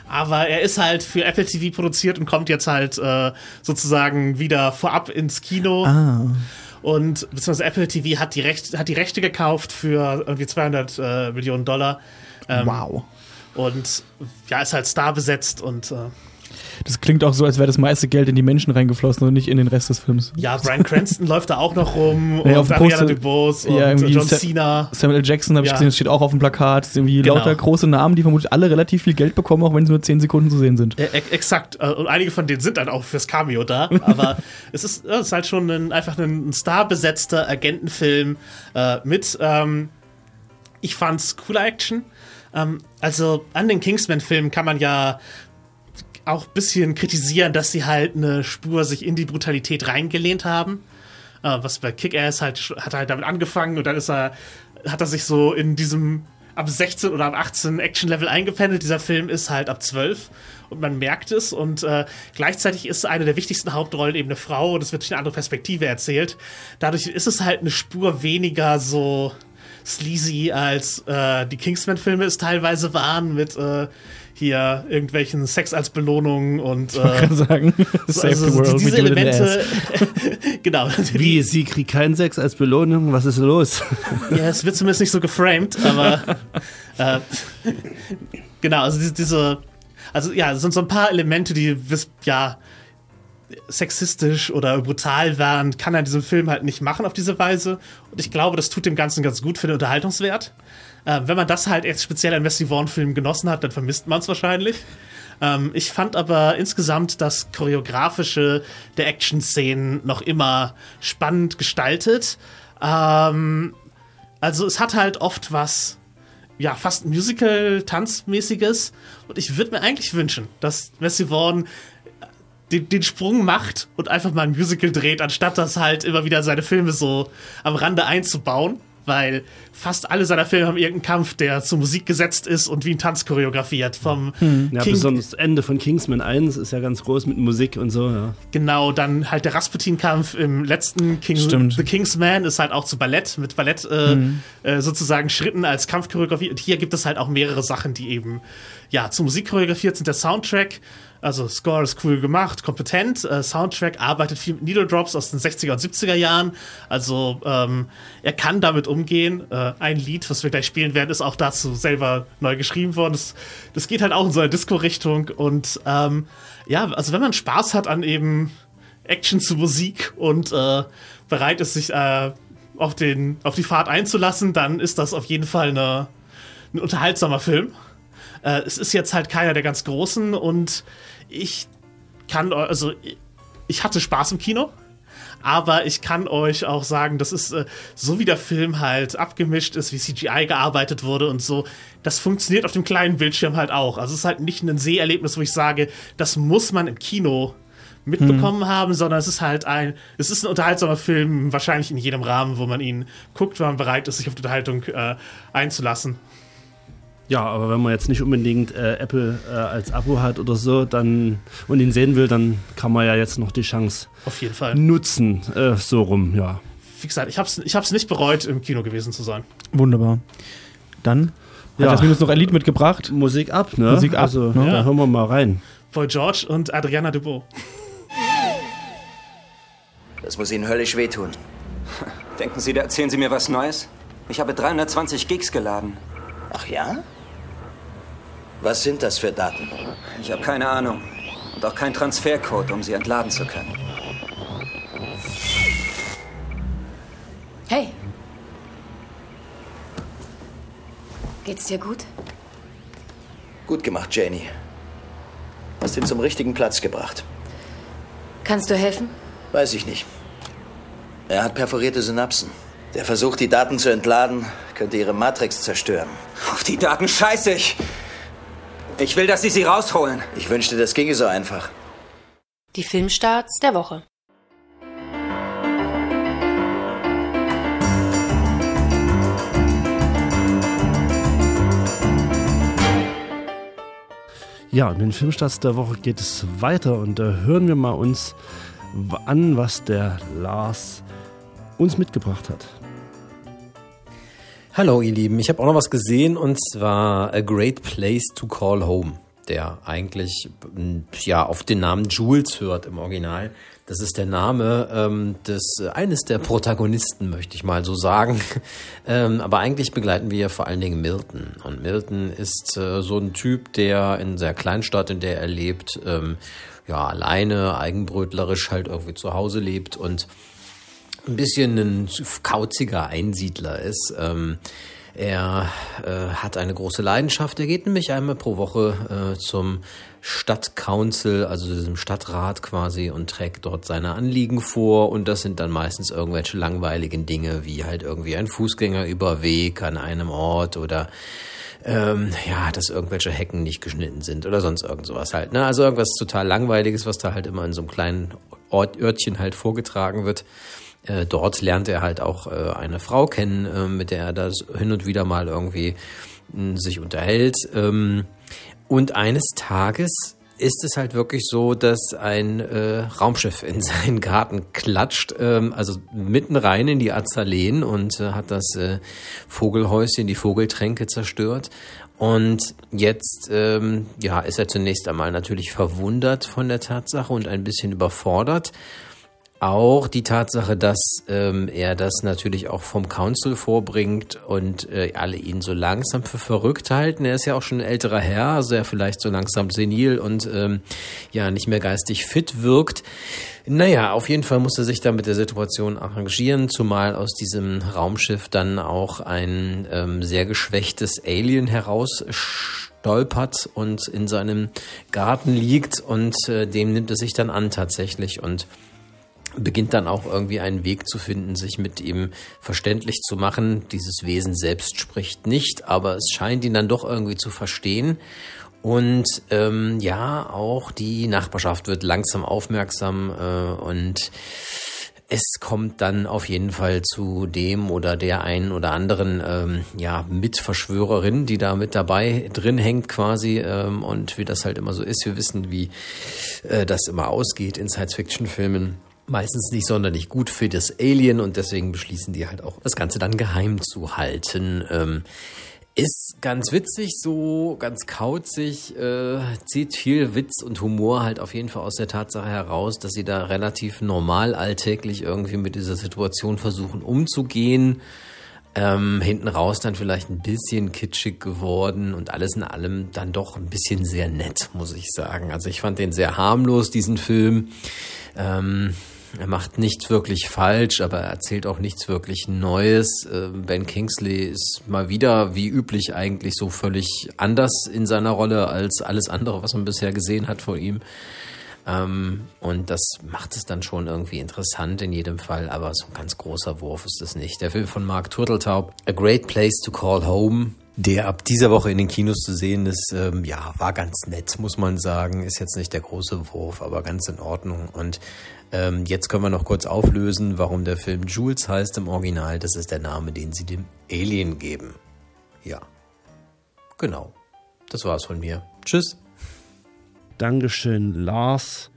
Aber er ist halt für Apple TV produziert und kommt jetzt halt äh, sozusagen wieder vorab ins Kino. Ah. Und beziehungsweise Apple TV hat die, Recht, hat die Rechte gekauft für irgendwie 200 äh, Millionen Dollar. Ähm, wow. Und ja, ist halt Star besetzt und äh, das klingt auch so, als wäre das meiste Geld in die Menschen reingeflossen und nicht in den Rest des Films. Ja, Brian Cranston läuft da auch noch rum ja, und Ariana DeBose ja, und John Cena. Samuel L. Jackson habe ich gesehen, das steht auch auf dem Plakat. Irgendwie genau. lauter große Namen, die vermutlich alle relativ viel Geld bekommen, auch wenn sie nur 10 Sekunden zu sehen sind. Ja, exakt. Äh, und einige von denen sind dann auch fürs Cameo da. Aber es, ist, es ist halt schon ein, einfach ein starbesetzter Agentenfilm äh, mit, ähm, ich fand's cooler Action. Ähm, also an den Kingsman-Filmen kann man ja auch ein bisschen kritisieren, dass sie halt eine Spur sich in die Brutalität reingelehnt haben. Äh, was bei Kick-Ass halt, hat er halt damit angefangen und dann ist er, hat er sich so in diesem ab 16 oder ab 18 Action-Level eingependelt. Dieser Film ist halt ab 12 und man merkt es und äh, gleichzeitig ist eine der wichtigsten Hauptrollen eben eine Frau und es wird durch eine andere Perspektive erzählt. Dadurch ist es halt eine Spur weniger so sleazy, als äh, die Kingsman-Filme es teilweise waren mit äh, hier irgendwelchen Sex als Belohnung und ich äh, sagen, Save also the world diese Elemente. Genau. Wie sie kriegt keinen Sex als Belohnung? Was ist los? Ja es wird zumindest nicht so geframed aber äh, genau also diese, diese also ja es sind so ein paar Elemente die ja sexistisch oder brutal waren, kann er in diesem Film halt nicht machen auf diese Weise. Und ich glaube, das tut dem Ganzen ganz gut für den Unterhaltungswert. Äh, wenn man das halt jetzt speziell an Messi Vaughn-Film genossen hat, dann vermisst man es wahrscheinlich. Ähm, ich fand aber insgesamt das Choreografische der Action-Szenen noch immer spannend gestaltet. Ähm, also es hat halt oft was, ja, fast Musical-Tanzmäßiges. Und ich würde mir eigentlich wünschen, dass Messi Vaughn den, den, Sprung macht und einfach mal ein Musical dreht, anstatt das halt immer wieder seine Filme so am Rande einzubauen weil fast alle seiner Filme haben irgendeinen Kampf, der zur Musik gesetzt ist und wie ein Tanz choreografiert. Vom hm. Ja, King besonders das Ende von Kingsman 1 ist ja ganz groß mit Musik und so, ja. Genau, dann halt der Rasputin-Kampf im letzten King, Stimmt. The King's Man ist halt auch zu Ballett, mit Ballett äh, hm. äh, sozusagen Schritten als Kampfchoreografie. Und hier gibt es halt auch mehrere Sachen, die eben ja zu Musik choreografiert sind. Der Soundtrack also Score ist cool gemacht, kompetent. Äh, Soundtrack arbeitet viel mit Needle Drops aus den 60er und 70er Jahren. Also ähm, er kann damit umgehen. Äh, ein Lied, was wir gleich spielen werden, ist auch dazu selber neu geschrieben worden. Das, das geht halt auch in so eine Disco-Richtung. Und ähm, ja, also wenn man Spaß hat an eben Action zu Musik und äh, bereit ist, sich äh, auf, den, auf die Fahrt einzulassen, dann ist das auf jeden Fall eine, ein unterhaltsamer Film. Äh, es ist jetzt halt keiner der ganz großen und ich kann, also ich hatte Spaß im Kino, Aber ich kann euch auch sagen, das ist äh, so wie der Film halt abgemischt ist, wie CGI gearbeitet wurde und so. Das funktioniert auf dem kleinen Bildschirm halt auch. Also es ist halt nicht ein Seherlebnis, wo ich sage, das muss man im Kino mitbekommen hm. haben, sondern es ist halt ein, es ist ein unterhaltsamer Film, wahrscheinlich in jedem Rahmen, wo man ihn guckt, wenn man bereit ist, sich auf die Unterhaltung äh, einzulassen. Ja, aber wenn man jetzt nicht unbedingt äh, Apple äh, als Abo hat oder so, dann und ihn sehen will, dann kann man ja jetzt noch die Chance auf jeden Fall nutzen, äh, so rum, ja. Wie gesagt, ich habe es ich hab's nicht bereut, im Kino gewesen zu sein. Wunderbar. Dann ja. hat Jasmin noch ein Lied mitgebracht. Musik ab, ne? Musik ab. Also, ne? Da hören wir mal rein. Boy George und Adriana Dubois. Das muss Ihnen höllisch wehtun. Denken Sie, da erzählen Sie mir was Neues? Ich habe 320 Gigs geladen. Ach ja? Was sind das für Daten? Ich habe keine Ahnung. Und auch keinen Transfercode, um sie entladen zu können. Hey. Geht's dir gut? Gut gemacht, Janie. Hast ihn zum richtigen Platz gebracht. Kannst du helfen? Weiß ich nicht. Er hat perforierte Synapsen. Der Versuch, die Daten zu entladen, könnte ihre Matrix zerstören. Auf die Daten scheiße ich. Ich will, dass Sie sie rausholen. Ich wünschte, das ginge so einfach. Die Filmstarts der Woche. Ja, in den Filmstarts der Woche geht es weiter und da hören wir mal uns an, was der Lars uns mitgebracht hat. Hallo ihr Lieben, ich habe auch noch was gesehen und zwar A Great Place to Call Home, der eigentlich ja auf den Namen Jules hört im Original. Das ist der Name ähm, des eines der Protagonisten, möchte ich mal so sagen. ähm, aber eigentlich begleiten wir vor allen Dingen Milton. Und Milton ist äh, so ein Typ, der in der Kleinstadt, in der er lebt, ähm, ja alleine, eigenbrötlerisch halt irgendwie zu Hause lebt und ein bisschen ein kauziger Einsiedler ist. Ähm, er äh, hat eine große Leidenschaft. Er geht nämlich einmal pro Woche äh, zum Stadtcouncil, also diesem Stadtrat quasi, und trägt dort seine Anliegen vor. Und das sind dann meistens irgendwelche langweiligen Dinge, wie halt irgendwie ein Fußgängerüberweg an einem Ort oder ähm, ja, dass irgendwelche Hecken nicht geschnitten sind oder sonst irgend sowas halt. Ne? Also irgendwas total Langweiliges, was da halt immer in so einem kleinen Ort, Örtchen halt vorgetragen wird. Äh, dort lernt er halt auch äh, eine Frau kennen, äh, mit der er das hin und wieder mal irgendwie mh, sich unterhält. Ähm, und eines Tages ist es halt wirklich so, dass ein äh, Raumschiff in seinen Garten klatscht, ähm, also mitten rein in die Azaleen und äh, hat das äh, Vogelhäuschen, die Vogeltränke zerstört. Und jetzt ähm, ja, ist er zunächst einmal natürlich verwundert von der Tatsache und ein bisschen überfordert auch die Tatsache, dass ähm, er das natürlich auch vom Council vorbringt und äh, alle ihn so langsam für verrückt halten. Er ist ja auch schon ein älterer Herr, also er vielleicht so langsam senil und ähm, ja nicht mehr geistig fit wirkt. Naja, auf jeden Fall muss er sich da mit der Situation arrangieren, zumal aus diesem Raumschiff dann auch ein ähm, sehr geschwächtes Alien heraus stolpert und in seinem Garten liegt und äh, dem nimmt er sich dann an tatsächlich und beginnt dann auch irgendwie einen Weg zu finden, sich mit ihm verständlich zu machen. Dieses Wesen selbst spricht nicht, aber es scheint ihn dann doch irgendwie zu verstehen. Und ähm, ja, auch die Nachbarschaft wird langsam aufmerksam äh, und es kommt dann auf jeden Fall zu dem oder der einen oder anderen ähm, ja Mitverschwörerin, die da mit dabei drin hängt quasi ähm, und wie das halt immer so ist. Wir wissen, wie äh, das immer ausgeht in Science-Fiction-Filmen meistens nicht sonderlich gut für das Alien und deswegen beschließen die halt auch, das Ganze dann geheim zu halten. Ähm, ist ganz witzig, so ganz kauzig, äh, zieht viel Witz und Humor halt auf jeden Fall aus der Tatsache heraus, dass sie da relativ normal alltäglich irgendwie mit dieser Situation versuchen umzugehen. Ähm, hinten raus dann vielleicht ein bisschen kitschig geworden und alles in allem dann doch ein bisschen sehr nett, muss ich sagen. Also ich fand den sehr harmlos, diesen Film. Ähm, er macht nichts wirklich falsch, aber er erzählt auch nichts wirklich Neues. Ähm, ben Kingsley ist mal wieder, wie üblich, eigentlich so völlig anders in seiner Rolle als alles andere, was man bisher gesehen hat von ihm. Ähm, und das macht es dann schon irgendwie interessant in jedem Fall, aber so ein ganz großer Wurf ist es nicht. Der Film von Mark Turteltaub, A Great Place to Call Home, der ab dieser Woche in den Kinos zu sehen ist, ähm, ja, war ganz nett, muss man sagen. Ist jetzt nicht der große Wurf, aber ganz in Ordnung. Und ähm, jetzt können wir noch kurz auflösen, warum der Film Jules heißt im Original. Das ist der Name, den sie dem Alien geben. Ja. Genau. Das war's von mir. Tschüss. Dankeschön, Lars.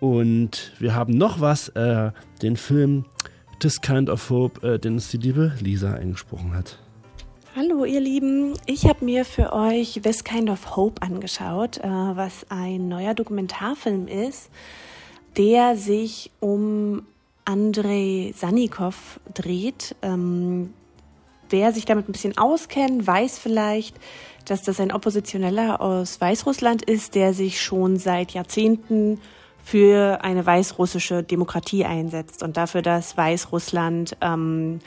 Und wir haben noch was, äh, den Film This Kind of Hope, äh, den es die liebe Lisa eingesprochen hat. Hallo ihr Lieben, ich habe mir für euch This Kind of Hope angeschaut, äh, was ein neuer Dokumentarfilm ist, der sich um Andrei Sannikov dreht. Ähm, wer sich damit ein bisschen auskennt, weiß vielleicht, dass das ein Oppositioneller aus Weißrussland ist, der sich schon seit Jahrzehnten für eine weißrussische Demokratie einsetzt und dafür, dass Weißrussland ähm,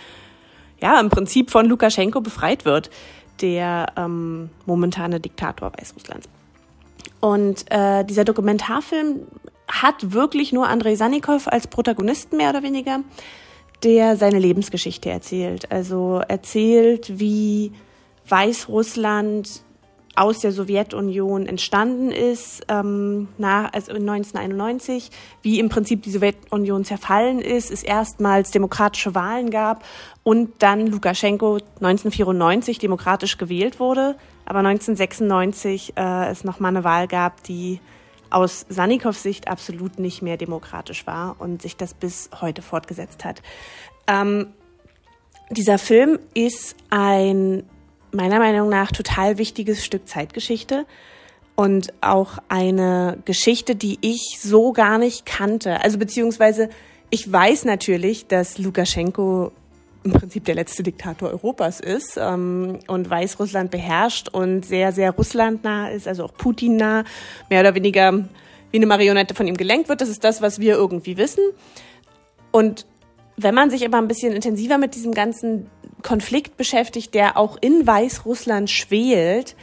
ja, im Prinzip von Lukaschenko befreit wird, der ähm, momentane Diktator Weißrusslands. Und äh, dieser Dokumentarfilm hat wirklich nur Andrei Sannikov als Protagonisten mehr oder weniger, der seine Lebensgeschichte erzählt. Also erzählt, wie Weißrussland aus der Sowjetunion entstanden ist, ähm, nach, also 1991, wie im Prinzip die Sowjetunion zerfallen ist, es erstmals demokratische Wahlen gab und dann Lukaschenko 1994 demokratisch gewählt wurde, aber 1996 äh, es nochmal eine Wahl gab, die aus Sannikows Sicht absolut nicht mehr demokratisch war und sich das bis heute fortgesetzt hat. Ähm, dieser Film ist ein meiner Meinung nach total wichtiges Stück Zeitgeschichte und auch eine Geschichte, die ich so gar nicht kannte. Also beziehungsweise ich weiß natürlich, dass Lukaschenko im Prinzip der letzte Diktator Europas ist ähm, und Weißrussland beherrscht und sehr, sehr russlandnah ist, also auch Putin nah, mehr oder weniger wie eine Marionette von ihm gelenkt wird. Das ist das, was wir irgendwie wissen. Und wenn man sich aber ein bisschen intensiver mit diesem ganzen Konflikt beschäftigt, der auch in Weißrussland schwelt,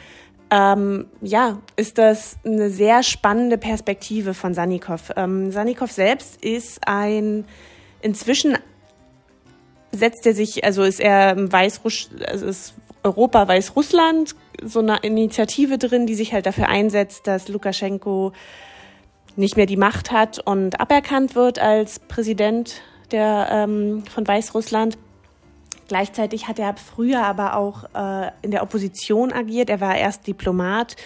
ähm, ja, ist das eine sehr spannende Perspektive von Sannikov. Ähm, Sannikov selbst ist ein, inzwischen setzt er sich, also ist er Weißruss, also ist Europa Weißrussland, so eine Initiative drin, die sich halt dafür einsetzt, dass Lukaschenko nicht mehr die Macht hat und aberkannt wird als Präsident der, ähm, von Weißrussland. Gleichzeitig hat er früher aber auch äh, in der Opposition agiert. Er war erst Diplomat,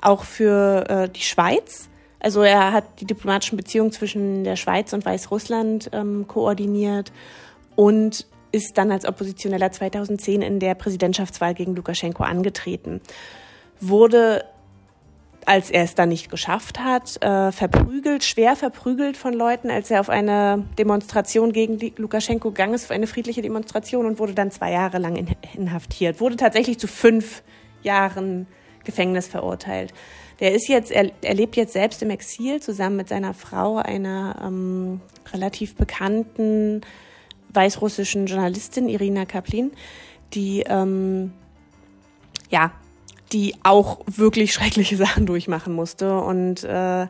auch für äh, die Schweiz. Also er hat die diplomatischen Beziehungen zwischen der Schweiz und Weißrussland ähm, koordiniert und ist dann als Oppositioneller 2010 in der Präsidentschaftswahl gegen Lukaschenko angetreten. Wurde als er es dann nicht geschafft hat, äh, verprügelt, schwer verprügelt von Leuten, als er auf eine Demonstration gegen Lukaschenko gegangen ist, auf eine friedliche Demonstration und wurde dann zwei Jahre lang in, inhaftiert, wurde tatsächlich zu fünf Jahren Gefängnis verurteilt. Der ist jetzt, er, er lebt jetzt selbst im Exil zusammen mit seiner Frau, einer ähm, relativ bekannten weißrussischen Journalistin, Irina Kaplin, die ähm, ja die auch wirklich schreckliche Sachen durchmachen musste. Und äh,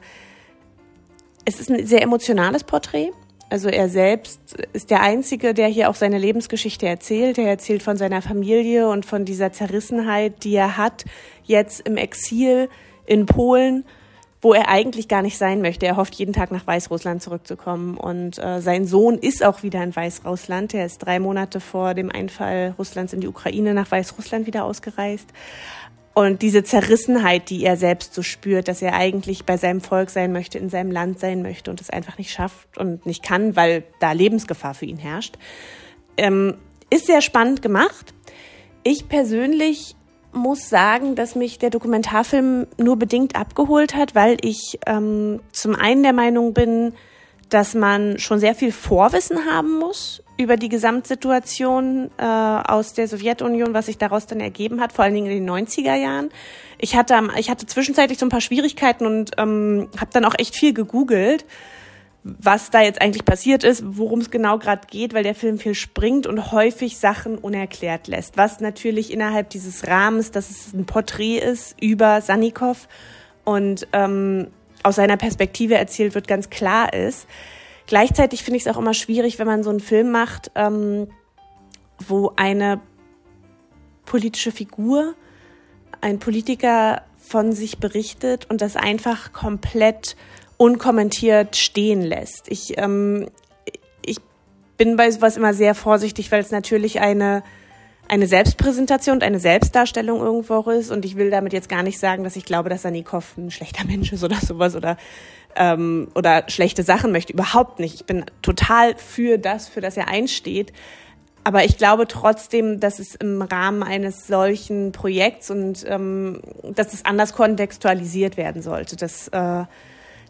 es ist ein sehr emotionales Porträt. Also er selbst ist der Einzige, der hier auch seine Lebensgeschichte erzählt. Er erzählt von seiner Familie und von dieser Zerrissenheit, die er hat, jetzt im Exil in Polen, wo er eigentlich gar nicht sein möchte. Er hofft jeden Tag nach Weißrussland zurückzukommen. Und äh, sein Sohn ist auch wieder in Weißrussland. Er ist drei Monate vor dem Einfall Russlands in die Ukraine nach Weißrussland wieder ausgereist. Und diese Zerrissenheit, die er selbst so spürt, dass er eigentlich bei seinem Volk sein möchte, in seinem Land sein möchte und es einfach nicht schafft und nicht kann, weil da Lebensgefahr für ihn herrscht, ähm, ist sehr spannend gemacht. Ich persönlich muss sagen, dass mich der Dokumentarfilm nur bedingt abgeholt hat, weil ich ähm, zum einen der Meinung bin, dass man schon sehr viel Vorwissen haben muss über die Gesamtsituation äh, aus der Sowjetunion, was sich daraus dann ergeben hat, vor allen Dingen in den 90er Jahren. Ich hatte, ich hatte zwischenzeitlich so ein paar Schwierigkeiten und ähm, habe dann auch echt viel gegoogelt, was da jetzt eigentlich passiert ist, worum es genau gerade geht, weil der Film viel springt und häufig Sachen unerklärt lässt. Was natürlich innerhalb dieses Rahmens, dass es ein Porträt ist über Sannikov und ähm, aus seiner Perspektive erzählt wird, ganz klar ist. Gleichzeitig finde ich es auch immer schwierig, wenn man so einen Film macht, ähm, wo eine politische Figur, ein Politiker von sich berichtet und das einfach komplett unkommentiert stehen lässt. Ich, ähm, ich bin bei sowas immer sehr vorsichtig, weil es natürlich eine, eine Selbstpräsentation und eine Selbstdarstellung irgendwo ist. Und ich will damit jetzt gar nicht sagen, dass ich glaube, dass Anikov ein schlechter Mensch ist oder sowas oder, ähm, oder schlechte Sachen möchte. Überhaupt nicht. Ich bin total für das, für das er einsteht. Aber ich glaube trotzdem, dass es im Rahmen eines solchen Projekts und ähm, dass es anders kontextualisiert werden sollte. Das, äh,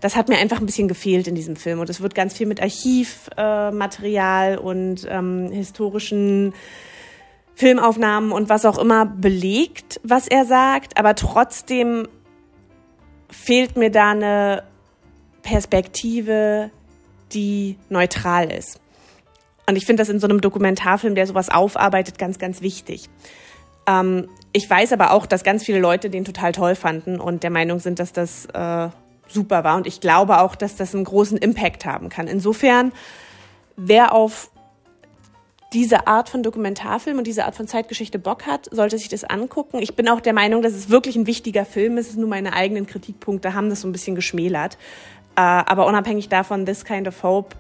das hat mir einfach ein bisschen gefehlt in diesem Film. Und es wird ganz viel mit Archivmaterial äh, und ähm, historischen Filmaufnahmen und was auch immer belegt, was er sagt. Aber trotzdem fehlt mir da eine Perspektive, die neutral ist. Und ich finde das in so einem Dokumentarfilm, der sowas aufarbeitet, ganz, ganz wichtig. Ähm, ich weiß aber auch, dass ganz viele Leute den total toll fanden und der Meinung sind, dass das äh, super war. Und ich glaube auch, dass das einen großen Impact haben kann. Insofern, wer auf diese Art von Dokumentarfilm und diese Art von Zeitgeschichte Bock hat, sollte sich das angucken. Ich bin auch der Meinung, dass es wirklich ein wichtiger Film ist. Nur meine eigenen Kritikpunkte haben das so ein bisschen geschmälert. Äh, aber unabhängig davon, This Kind of Hope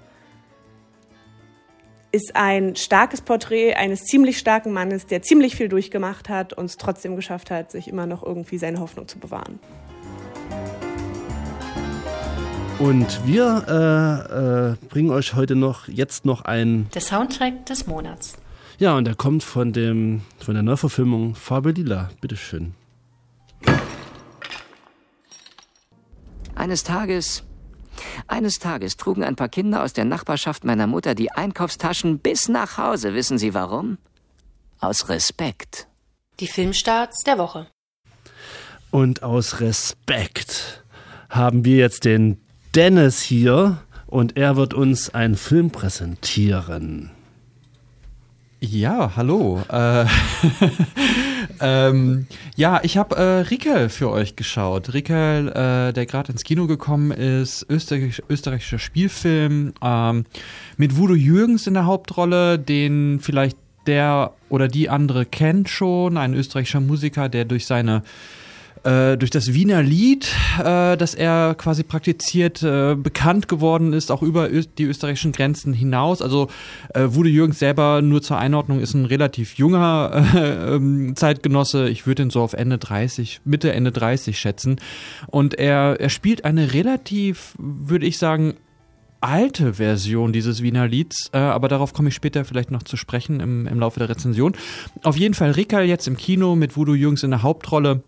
ist ein starkes Porträt eines ziemlich starken Mannes, der ziemlich viel durchgemacht hat und es trotzdem geschafft hat, sich immer noch irgendwie seine Hoffnung zu bewahren. Und wir äh, äh, bringen euch heute noch jetzt noch ein der Soundtrack des Monats. Ja, und der kommt von dem von der Neuverfilmung Farbe Lila. Bitteschön. Eines Tages eines Tages trugen ein paar Kinder aus der Nachbarschaft meiner Mutter die Einkaufstaschen bis nach Hause. Wissen Sie warum? Aus Respekt. Die Filmstarts der Woche. Und aus Respekt haben wir jetzt den Dennis hier und er wird uns einen Film präsentieren. Ja, hallo. Äh, ähm, ja, ich habe äh, Rickel für euch geschaut. Rickel, äh, der gerade ins Kino gekommen ist, österreichisch, österreichischer Spielfilm ähm, mit Voodoo Jürgens in der Hauptrolle, den vielleicht der oder die andere kennt schon, ein österreichischer Musiker, der durch seine äh, durch das Wiener Lied, äh, das er quasi praktiziert, äh, bekannt geworden ist, auch über Ö die österreichischen Grenzen hinaus. Also äh, Wude Jürgens selber nur zur Einordnung ist ein relativ junger äh, ähm, Zeitgenosse. Ich würde ihn so auf Ende 30, Mitte, Ende 30 schätzen. Und er, er spielt eine relativ, würde ich sagen, alte Version dieses Wiener Lieds, äh, aber darauf komme ich später vielleicht noch zu sprechen im, im Laufe der Rezension. Auf jeden Fall Rickerl jetzt im Kino mit Voodoo Jürgens in der Hauptrolle.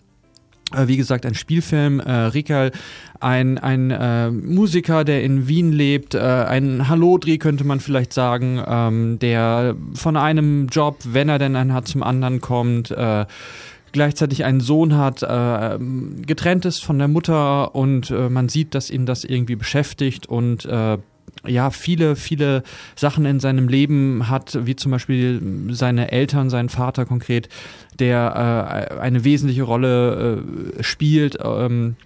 Äh, wie gesagt, ein Spielfilm. Äh, Rikal, ein, ein äh, Musiker, der in Wien lebt, äh, ein Hallodri könnte man vielleicht sagen, ähm, der von einem Job, wenn er denn einen hat, zum anderen kommt. Äh, gleichzeitig einen Sohn hat, äh, getrennt ist von der Mutter und äh, man sieht, dass ihn das irgendwie beschäftigt und äh, ja, viele, viele Sachen in seinem Leben hat, wie zum Beispiel seine Eltern, seinen Vater konkret, der äh, eine wesentliche Rolle äh, spielt. Ähm,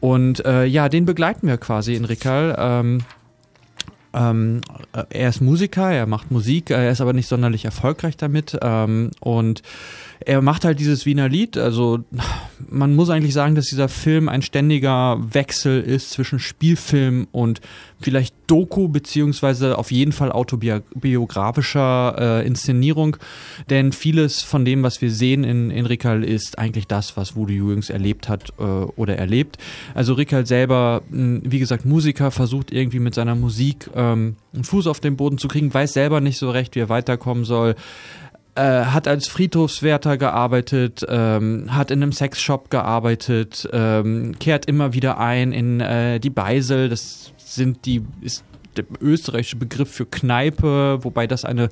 und äh, ja, den begleiten wir quasi in Rickerl. Ähm, ähm, er ist Musiker, er macht Musik, er ist aber nicht sonderlich erfolgreich damit. Ähm, und er macht halt dieses Wiener Lied. Also man muss eigentlich sagen, dass dieser Film ein ständiger Wechsel ist zwischen Spielfilm und vielleicht Doku beziehungsweise auf jeden Fall autobiografischer äh, Inszenierung. Denn vieles von dem, was wir sehen in, in Rickerl, ist eigentlich das, was Woody Jürgens erlebt hat äh, oder erlebt. Also Rickerl selber, mh, wie gesagt, Musiker, versucht irgendwie mit seiner Musik ähm, einen Fuß auf den Boden zu kriegen, weiß selber nicht so recht, wie er weiterkommen soll äh, hat als Friedhofswärter gearbeitet, ähm, hat in einem Sexshop gearbeitet, ähm, kehrt immer wieder ein in äh, die Beisel, das sind die, ist der österreichische Begriff für Kneipe, wobei das eine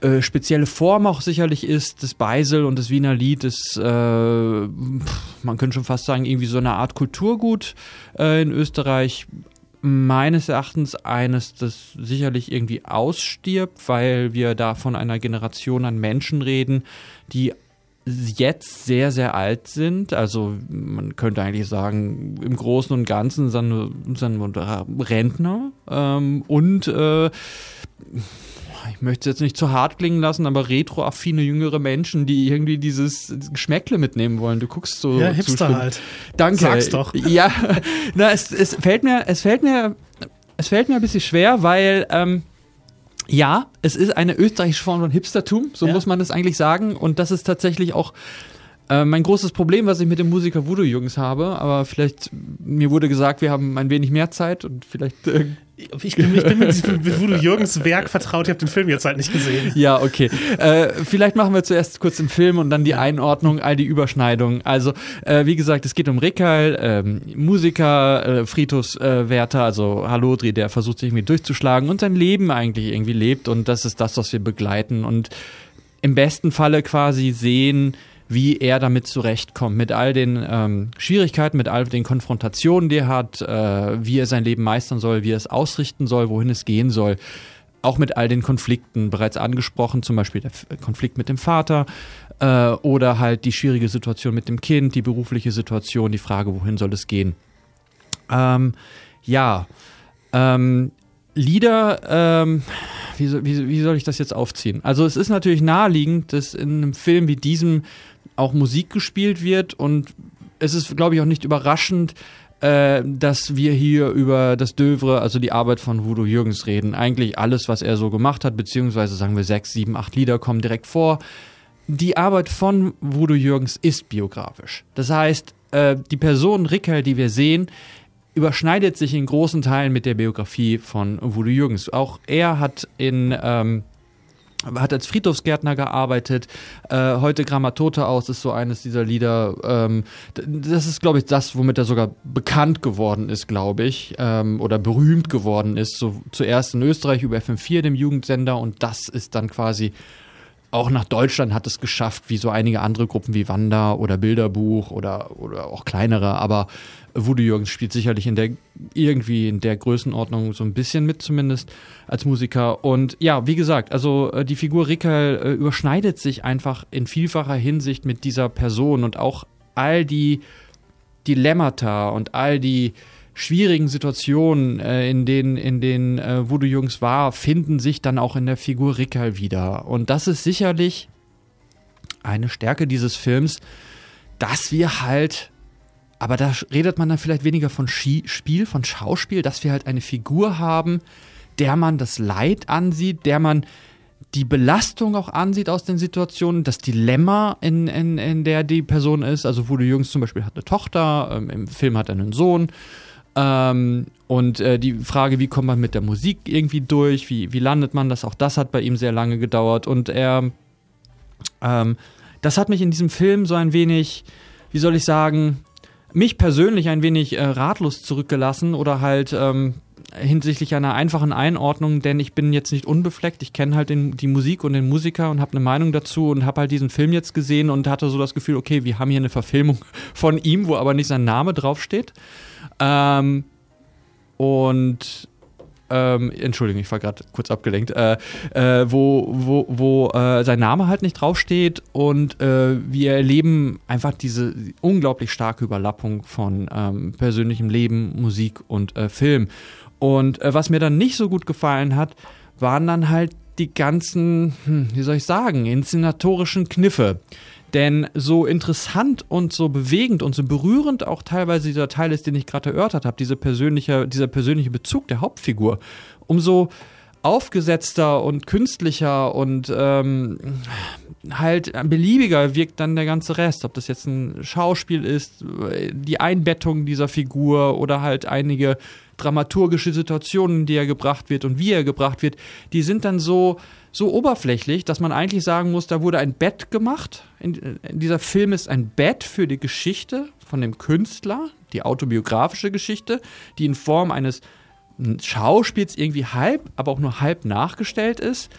äh, spezielle Form auch sicherlich ist, das Beisel und das Wiener Lied ist, äh, man könnte schon fast sagen, irgendwie so eine Art Kulturgut äh, in Österreich meines Erachtens eines, das sicherlich irgendwie ausstirbt, weil wir da von einer Generation an Menschen reden, die jetzt sehr, sehr alt sind. Also man könnte eigentlich sagen, im Großen und Ganzen sind, sind Rentner ähm, und äh, ich möchte es jetzt nicht zu hart klingen lassen, aber retroaffine jüngere Menschen, die irgendwie dieses Geschmäckle mitnehmen wollen. Du guckst so. Ja, Hipster zustimmen. halt. Danke. Sag's doch. Ja, na, es, es fällt mir, es fällt mir, es fällt mir ein bisschen schwer, weil ähm, ja, es ist eine österreichische Form von Hipstertum, so ja. muss man es eigentlich sagen. Und das ist tatsächlich auch äh, mein großes Problem, was ich mit dem Musiker Voodoo Jungs habe. Aber vielleicht, mir wurde gesagt, wir haben ein wenig mehr Zeit und vielleicht. Äh, ich bin, ich bin mit diesem Voodoo Jürgens Werk vertraut, ich habe den Film jetzt halt nicht gesehen. Ja, okay. Äh, vielleicht machen wir zuerst kurz den Film und dann die Einordnung, all die Überschneidungen. Also, äh, wie gesagt, es geht um Rikal, ähm, Musiker, äh, Friedhofswärter, also Halodri, der versucht sich irgendwie durchzuschlagen und sein Leben eigentlich irgendwie lebt und das ist das, was wir begleiten und im besten Falle quasi sehen, wie er damit zurechtkommt, mit all den ähm, Schwierigkeiten, mit all den Konfrontationen, die er hat, äh, wie er sein Leben meistern soll, wie er es ausrichten soll, wohin es gehen soll. Auch mit all den Konflikten bereits angesprochen, zum Beispiel der Konflikt mit dem Vater äh, oder halt die schwierige Situation mit dem Kind, die berufliche Situation, die Frage, wohin soll es gehen. Ähm, ja, ähm, Lieder, ähm, wie, wie, wie soll ich das jetzt aufziehen? Also es ist natürlich naheliegend, dass in einem Film wie diesem auch Musik gespielt wird und es ist, glaube ich, auch nicht überraschend, äh, dass wir hier über das Dövre, also die Arbeit von Voodoo Jürgens reden. Eigentlich alles, was er so gemacht hat, beziehungsweise sagen wir sechs, sieben, acht Lieder kommen direkt vor. Die Arbeit von Voodoo Jürgens ist biografisch. Das heißt, äh, die Person Rickel, die wir sehen, überschneidet sich in großen Teilen mit der Biografie von Voodoo Jürgens. Auch er hat in ähm, hat als Friedhofsgärtner gearbeitet. Äh, heute Grammatota aus ist so eines dieser Lieder. Ähm, das ist, glaube ich, das, womit er sogar bekannt geworden ist, glaube ich, ähm, oder berühmt geworden ist. So zuerst in Österreich über FM4, dem Jugendsender, und das ist dann quasi auch nach Deutschland hat es geschafft, wie so einige andere Gruppen wie Wanda oder Bilderbuch oder, oder auch kleinere, aber Voodoo Jürgens spielt sicherlich in der irgendwie in der Größenordnung so ein bisschen mit zumindest als Musiker und ja, wie gesagt, also äh, die Figur Rickel äh, überschneidet sich einfach in vielfacher Hinsicht mit dieser Person und auch all die Dilemmata und all die schwierigen Situationen, äh, in denen, in denen äh, Voodoo Jungs war, finden sich dann auch in der Figur Rickerl wieder. Und das ist sicherlich eine Stärke dieses Films, dass wir halt, aber da redet man dann vielleicht weniger von Spiel, von Schauspiel, dass wir halt eine Figur haben, der man das Leid ansieht, der man die Belastung auch ansieht aus den Situationen, das Dilemma, in, in, in der die Person ist. Also Voodoo Jungs zum Beispiel hat eine Tochter, ähm, im Film hat er einen Sohn ähm, und äh, die Frage, wie kommt man mit der Musik irgendwie durch, wie, wie landet man das, auch das hat bei ihm sehr lange gedauert. Und er, ähm, das hat mich in diesem Film so ein wenig, wie soll ich sagen, mich persönlich ein wenig äh, ratlos zurückgelassen oder halt ähm, hinsichtlich einer einfachen Einordnung, denn ich bin jetzt nicht unbefleckt. Ich kenne halt den, die Musik und den Musiker und habe eine Meinung dazu und habe halt diesen Film jetzt gesehen und hatte so das Gefühl, okay, wir haben hier eine Verfilmung von ihm, wo aber nicht sein Name draufsteht. Ähm, und ähm, Entschuldigung, ich war gerade kurz abgelenkt, äh, äh, wo, wo, wo äh, sein Name halt nicht draufsteht und äh, wir erleben einfach diese unglaublich starke Überlappung von ähm, persönlichem Leben, Musik und äh, Film. Und äh, was mir dann nicht so gut gefallen hat, waren dann halt die ganzen, hm, wie soll ich sagen, inszenatorischen Kniffe. Denn so interessant und so bewegend und so berührend auch teilweise dieser Teil ist, den ich gerade erörtert habe, diese persönliche, dieser persönliche Bezug der Hauptfigur, umso aufgesetzter und künstlicher und ähm, halt beliebiger wirkt dann der ganze Rest. Ob das jetzt ein Schauspiel ist, die Einbettung dieser Figur oder halt einige dramaturgische Situationen, die er gebracht wird und wie er gebracht wird, die sind dann so so oberflächlich, dass man eigentlich sagen muss, da wurde ein Bett gemacht. In, in dieser Film ist ein Bett für die Geschichte von dem Künstler, die autobiografische Geschichte, die in Form eines Schauspiels irgendwie halb, aber auch nur halb nachgestellt ist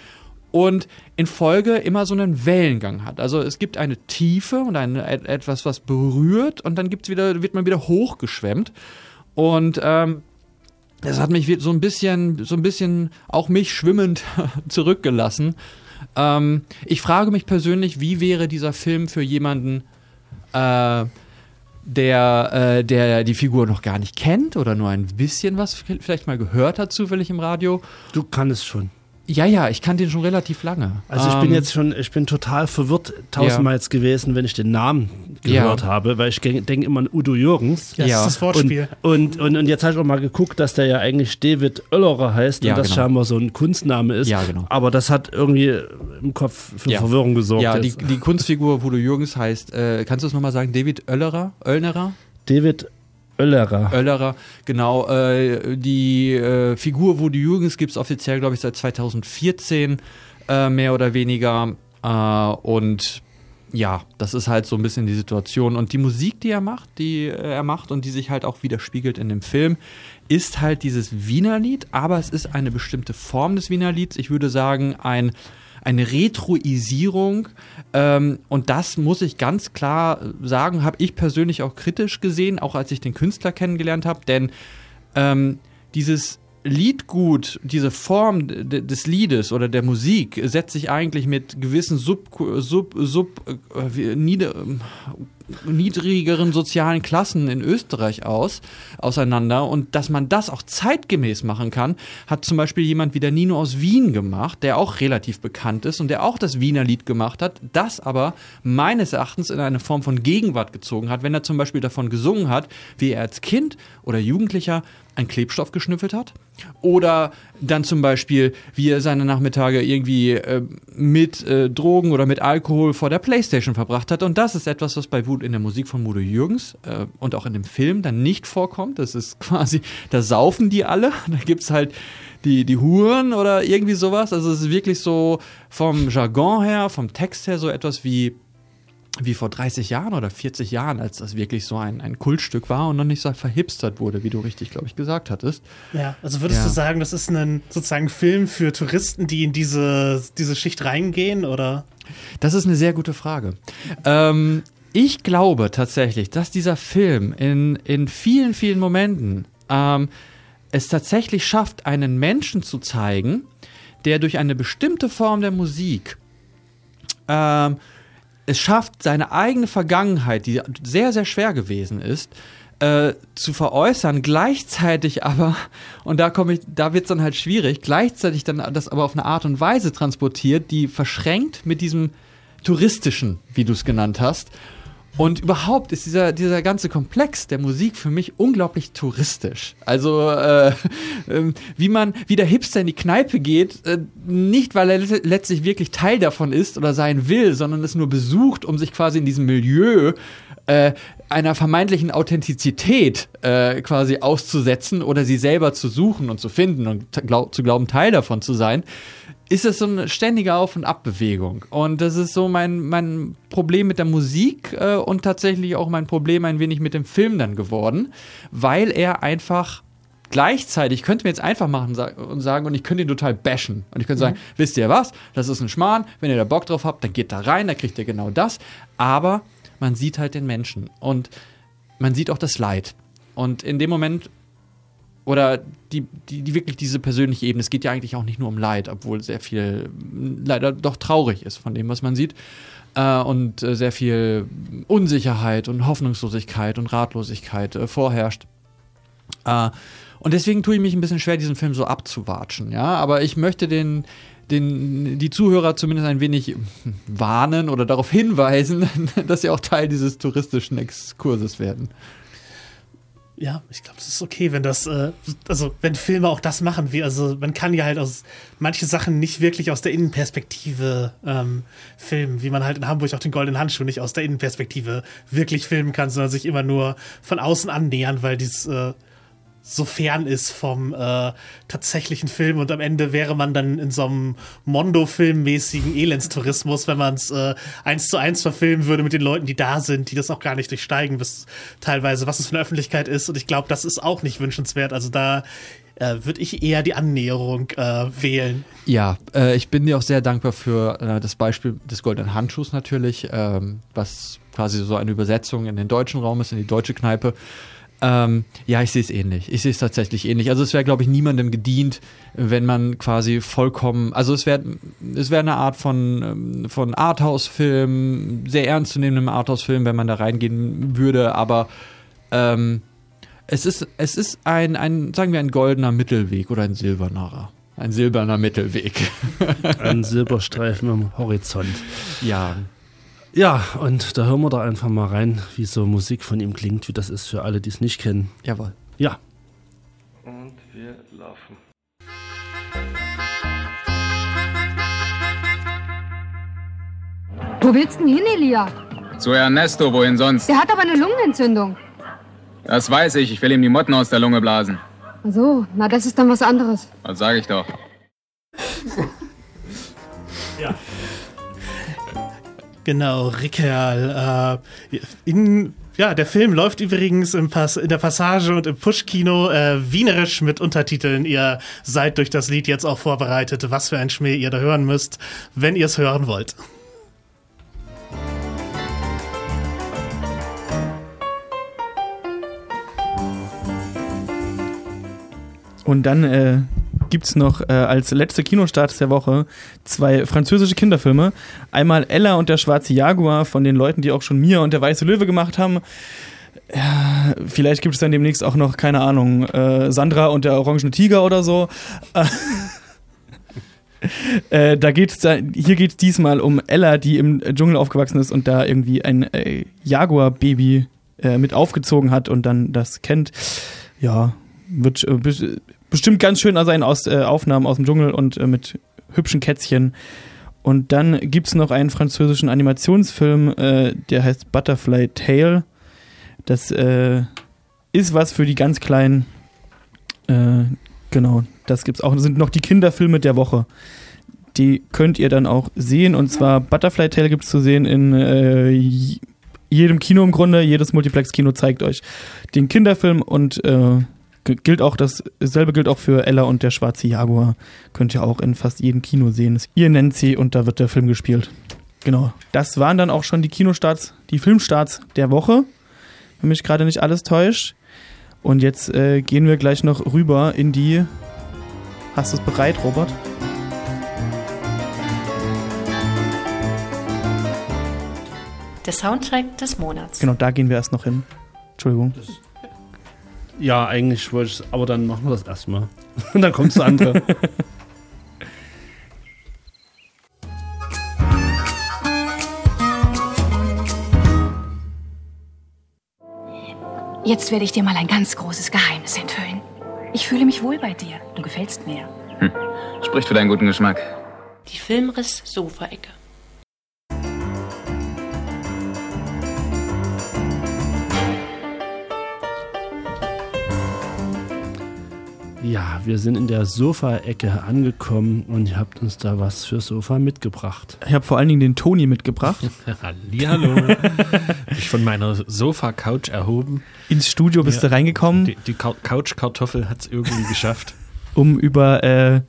und in Folge immer so einen Wellengang hat. Also es gibt eine Tiefe und eine, etwas, was berührt und dann gibt's wieder, wird man wieder hochgeschwemmt. Und ähm, das hat mich so ein bisschen, so ein bisschen auch mich schwimmend zurückgelassen. Ähm, ich frage mich persönlich, wie wäre dieser Film für jemanden, äh, der, äh, der die Figur noch gar nicht kennt oder nur ein bisschen was vielleicht mal gehört hat, zufällig im Radio. Du kannst schon. Ja, ja, ich kannte ihn schon relativ lange. Also ich bin ähm, jetzt schon, ich bin total verwirrt tausendmal ja. jetzt gewesen, wenn ich den Namen gehört ja. habe, weil ich denke immer an Udo Jürgens. Ja, ja. das ist das Wortspiel. Und, und, und, und, jetzt habe ich auch mal geguckt, dass der ja eigentlich David Oellerer heißt ja, und das genau. scheinbar so ein Kunstname ist. Ja, genau. Aber das hat irgendwie im Kopf für Verwirrung gesorgt. Ja, die, die, Kunstfigur Udo Jürgens heißt, äh, kannst du es nochmal sagen, David Oellerer? Oellnerer? David Oellerer. Oellerer, genau. Äh, die äh, Figur Woody Jürgens gibt es offiziell, glaube ich, seit 2014, äh, mehr oder weniger. Äh, und ja, das ist halt so ein bisschen die Situation. Und die Musik, die er macht, die äh, er macht und die sich halt auch widerspiegelt in dem Film, ist halt dieses Wienerlied, aber es ist eine bestimmte Form des Wienerlieds. Ich würde sagen, ein eine Retroisierung. Ähm, und das muss ich ganz klar sagen, habe ich persönlich auch kritisch gesehen, auch als ich den Künstler kennengelernt habe, denn ähm, dieses Liedgut, diese Form des Liedes oder der Musik setzt sich eigentlich mit gewissen Sub, Sub, Sub, äh, nieder, niedrigeren sozialen Klassen in Österreich aus, auseinander. Und dass man das auch zeitgemäß machen kann, hat zum Beispiel jemand wie der Nino aus Wien gemacht, der auch relativ bekannt ist und der auch das Wiener Lied gemacht hat, das aber meines Erachtens in eine Form von Gegenwart gezogen hat, wenn er zum Beispiel davon gesungen hat, wie er als Kind oder Jugendlicher einen Klebstoff geschnüffelt hat. Oder dann zum Beispiel, wie er seine Nachmittage irgendwie äh, mit äh, Drogen oder mit Alkohol vor der Playstation verbracht hat. Und das ist etwas, was bei Wut in der Musik von Mudo Jürgens äh, und auch in dem Film dann nicht vorkommt. Das ist quasi, da saufen die alle. Da gibt es halt die, die Huren oder irgendwie sowas. Also es ist wirklich so vom Jargon her, vom Text her so etwas wie wie vor 30 Jahren oder 40 Jahren, als das wirklich so ein, ein Kultstück war und noch nicht so verhipstert wurde, wie du richtig, glaube ich, gesagt hattest. Ja, also würdest ja. du sagen, das ist ein sozusagen Film für Touristen, die in diese, diese Schicht reingehen, oder? Das ist eine sehr gute Frage. Ähm, ich glaube tatsächlich, dass dieser Film in, in vielen, vielen Momenten ähm, es tatsächlich schafft, einen Menschen zu zeigen, der durch eine bestimmte Form der Musik ähm, es schafft, seine eigene Vergangenheit, die sehr, sehr schwer gewesen ist, äh, zu veräußern, gleichzeitig aber, und da komme ich, da wird es dann halt schwierig, gleichzeitig dann das aber auf eine Art und Weise transportiert, die verschränkt mit diesem touristischen, wie du es genannt hast, und überhaupt ist dieser, dieser ganze Komplex der Musik für mich unglaublich touristisch. Also äh, äh, wie man, wie der Hipster in die Kneipe geht, äh, nicht weil er letztlich wirklich Teil davon ist oder sein will, sondern es nur besucht, um sich quasi in diesem Milieu äh, einer vermeintlichen Authentizität äh, quasi auszusetzen oder sie selber zu suchen und zu finden und glaub, zu glauben, Teil davon zu sein ist es so eine ständige Auf- und Abbewegung. Und das ist so mein, mein Problem mit der Musik äh, und tatsächlich auch mein Problem ein wenig mit dem Film dann geworden, weil er einfach gleichzeitig, ich könnte mir jetzt einfach machen und sagen, und ich könnte ihn total bashen. Und ich könnte sagen, mhm. wisst ihr was, das ist ein Schmarrn, wenn ihr da Bock drauf habt, dann geht da rein, dann kriegt ihr genau das. Aber man sieht halt den Menschen und man sieht auch das Leid. Und in dem Moment oder die, die, die, wirklich diese persönliche Ebene. Es geht ja eigentlich auch nicht nur um Leid, obwohl sehr viel leider doch traurig ist von dem, was man sieht. Äh, und äh, sehr viel Unsicherheit und Hoffnungslosigkeit und Ratlosigkeit äh, vorherrscht. Äh, und deswegen tue ich mich ein bisschen schwer, diesen Film so abzuwatschen. Ja, aber ich möchte den, den, die Zuhörer zumindest ein wenig warnen oder darauf hinweisen, dass sie auch Teil dieses touristischen Exkurses werden. Ja, ich glaube, es ist okay, wenn das, äh, also wenn Filme auch das machen, wie, also man kann ja halt aus manche Sachen nicht wirklich aus der Innenperspektive ähm, filmen, wie man halt in Hamburg auch den goldenen Handschuh nicht aus der Innenperspektive wirklich filmen kann, sondern sich immer nur von außen annähern, weil dies äh, so fern ist vom äh, tatsächlichen Film und am Ende wäre man dann in so einem Mondo-Film-mäßigen Elendstourismus, wenn man es äh, eins zu eins verfilmen würde mit den Leuten, die da sind, die das auch gar nicht durchsteigen, bis teilweise, was es für eine Öffentlichkeit ist. Und ich glaube, das ist auch nicht wünschenswert. Also da äh, würde ich eher die Annäherung äh, wählen. Ja, äh, ich bin dir auch sehr dankbar für äh, das Beispiel des goldenen Handschuhs natürlich, ähm, was quasi so eine Übersetzung in den deutschen Raum ist, in die deutsche Kneipe. Ähm, ja, ich sehe es ähnlich. Ich sehe es tatsächlich ähnlich. Also es wäre, glaube ich, niemandem gedient, wenn man quasi vollkommen, also es wäre es wäre eine Art von, ähm, von Arthouse-Film, sehr ernstzunehmendem Arthouse-Film, wenn man da reingehen würde, aber ähm, es ist, es ist ein, ein, sagen wir, ein goldener Mittelweg oder ein silberner. Ein silberner Mittelweg. ein Silberstreifen am Horizont. Ja. Ja, und da hören wir da einfach mal rein, wie so Musik von ihm klingt, wie das ist für alle, die es nicht kennen. Jawohl. Ja. Und wir laufen. Wo willst du denn hin, Elia? Zu Ernesto, wohin sonst? Der hat aber eine Lungenentzündung. Das weiß ich. Ich will ihm die Motten aus der Lunge blasen. Ach so, na das ist dann was anderes. Was sage ich doch. Genau, Rickerl. Äh, in, ja, der Film läuft übrigens Pass, in der Passage und im Push-Kino äh, wienerisch mit Untertiteln. Ihr seid durch das Lied jetzt auch vorbereitet, was für ein Schmäh ihr da hören müsst, wenn ihr es hören wollt. Und dann äh, gibt es noch äh, als letzte Kinostart der Woche zwei französische Kinderfilme. Einmal Ella und der schwarze Jaguar von den Leuten, die auch schon Mia und der weiße Löwe gemacht haben. Ja, vielleicht gibt es dann demnächst auch noch, keine Ahnung, äh, Sandra und der orangene Tiger oder so. Äh, da geht's da, hier geht es diesmal um Ella, die im Dschungel aufgewachsen ist und da irgendwie ein äh, Jaguar-Baby äh, mit aufgezogen hat und dann das kennt. Ja, wird äh, bestimmt ganz schön sein aus äh, Aufnahmen aus dem Dschungel und äh, mit hübschen Kätzchen. Und dann gibt es noch einen französischen Animationsfilm, äh, der heißt Butterfly Tale. Das äh, ist was für die ganz Kleinen. Äh, genau, das gibt's auch. Das sind noch die Kinderfilme der Woche. Die könnt ihr dann auch sehen. Und zwar Butterfly Tale gibt es zu sehen in äh, jedem Kino im Grunde. Jedes Multiplex-Kino zeigt euch den Kinderfilm und gilt auch das, dasselbe gilt auch für Ella und der schwarze Jaguar. Könnt ihr auch in fast jedem Kino sehen. Ihr nennt sie und da wird der Film gespielt. Genau. Das waren dann auch schon die Kinostarts, die Filmstarts der Woche. Wenn mich gerade nicht alles täuscht. Und jetzt äh, gehen wir gleich noch rüber in die. Hast du es bereit, Robert? Der Soundtrack des Monats. Genau, da gehen wir erst noch hin. Entschuldigung. Das ja, eigentlich wollte ich aber dann machen wir das erstmal. Und dann kommt das andere. Jetzt werde ich dir mal ein ganz großes Geheimnis enthüllen. Ich fühle mich wohl bei dir. Du gefällst mir. Hm. Spricht für deinen guten Geschmack. Die Filmriss-Sofaecke. Ja, wir sind in der Sofa-Ecke angekommen und ihr habt uns da was für Sofa mitgebracht. Ich habe vor allen Dingen den Toni mitgebracht. Hallihallo. ich von meiner Sofa-Couch erhoben. Ins Studio bist ja, du reingekommen. Die, die Couch-Kartoffel hat es irgendwie geschafft. Um über, äh,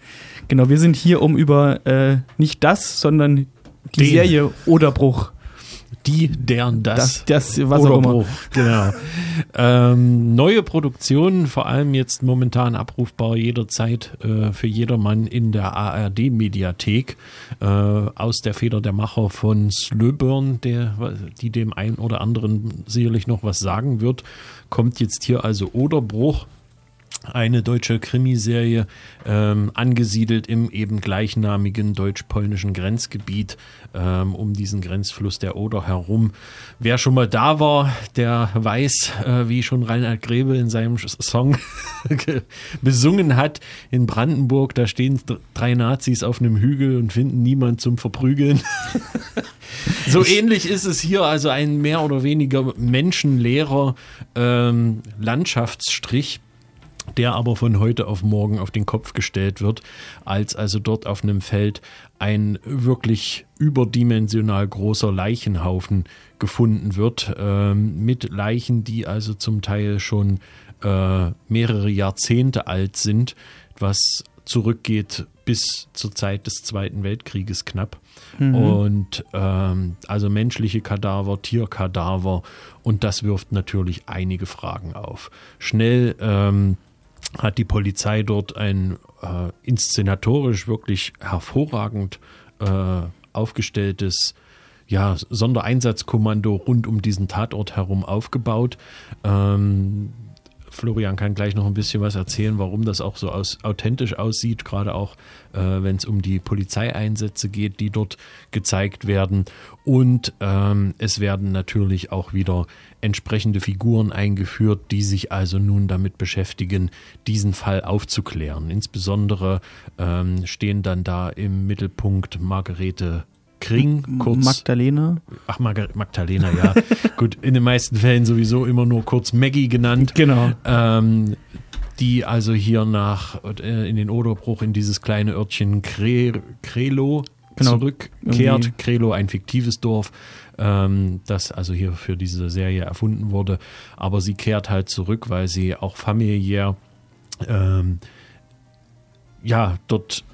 genau, wir sind hier, um über äh, nicht das, sondern die den. Serie Oderbruch die, deren, das. Das, das was auch immer. Genau. ähm, neue Produktionen, vor allem jetzt momentan abrufbar jederzeit äh, für jedermann in der ARD-Mediathek äh, aus der Feder der Macher von Slöburn, der, die dem einen oder anderen sicherlich noch was sagen wird, kommt jetzt hier also Oderbruch eine deutsche Krimiserie, ähm, angesiedelt im eben gleichnamigen deutsch-polnischen Grenzgebiet ähm, um diesen Grenzfluss der Oder herum. Wer schon mal da war, der weiß, äh, wie schon Reinhard Grebe in seinem Song besungen hat, in Brandenburg, da stehen drei Nazis auf einem Hügel und finden niemand zum Verprügeln. so ich ähnlich ist es hier, also ein mehr oder weniger menschenleerer ähm, Landschaftsstrich der aber von heute auf morgen auf den Kopf gestellt wird, als also dort auf einem Feld ein wirklich überdimensional großer Leichenhaufen gefunden wird, äh, mit Leichen, die also zum Teil schon äh, mehrere Jahrzehnte alt sind, was zurückgeht bis zur Zeit des Zweiten Weltkrieges knapp. Mhm. Und ähm, also menschliche Kadaver, Tierkadaver und das wirft natürlich einige Fragen auf. Schnell ähm, hat die Polizei dort ein äh, inszenatorisch wirklich hervorragend äh, aufgestelltes ja, Sondereinsatzkommando rund um diesen Tatort herum aufgebaut. Ähm, Florian kann gleich noch ein bisschen was erzählen, warum das auch so aus, authentisch aussieht, gerade auch äh, wenn es um die Polizeieinsätze geht, die dort gezeigt werden. Und ähm, es werden natürlich auch wieder entsprechende Figuren eingeführt, die sich also nun damit beschäftigen, diesen Fall aufzuklären. Insbesondere ähm, stehen dann da im Mittelpunkt Margarete Kring, kurz. Magdalena. Ach, Margar Magdalena, ja. Gut, in den meisten Fällen sowieso immer nur kurz Maggie genannt. Genau. Ähm, die also hier nach äh, in den Oderbruch in dieses kleine Örtchen Kre Krelo Genau. zurückkehrt. Irgendwie. Krelo, ein fiktives Dorf, ähm, das also hier für diese Serie erfunden wurde. Aber sie kehrt halt zurück, weil sie auch familiär ähm, ja dort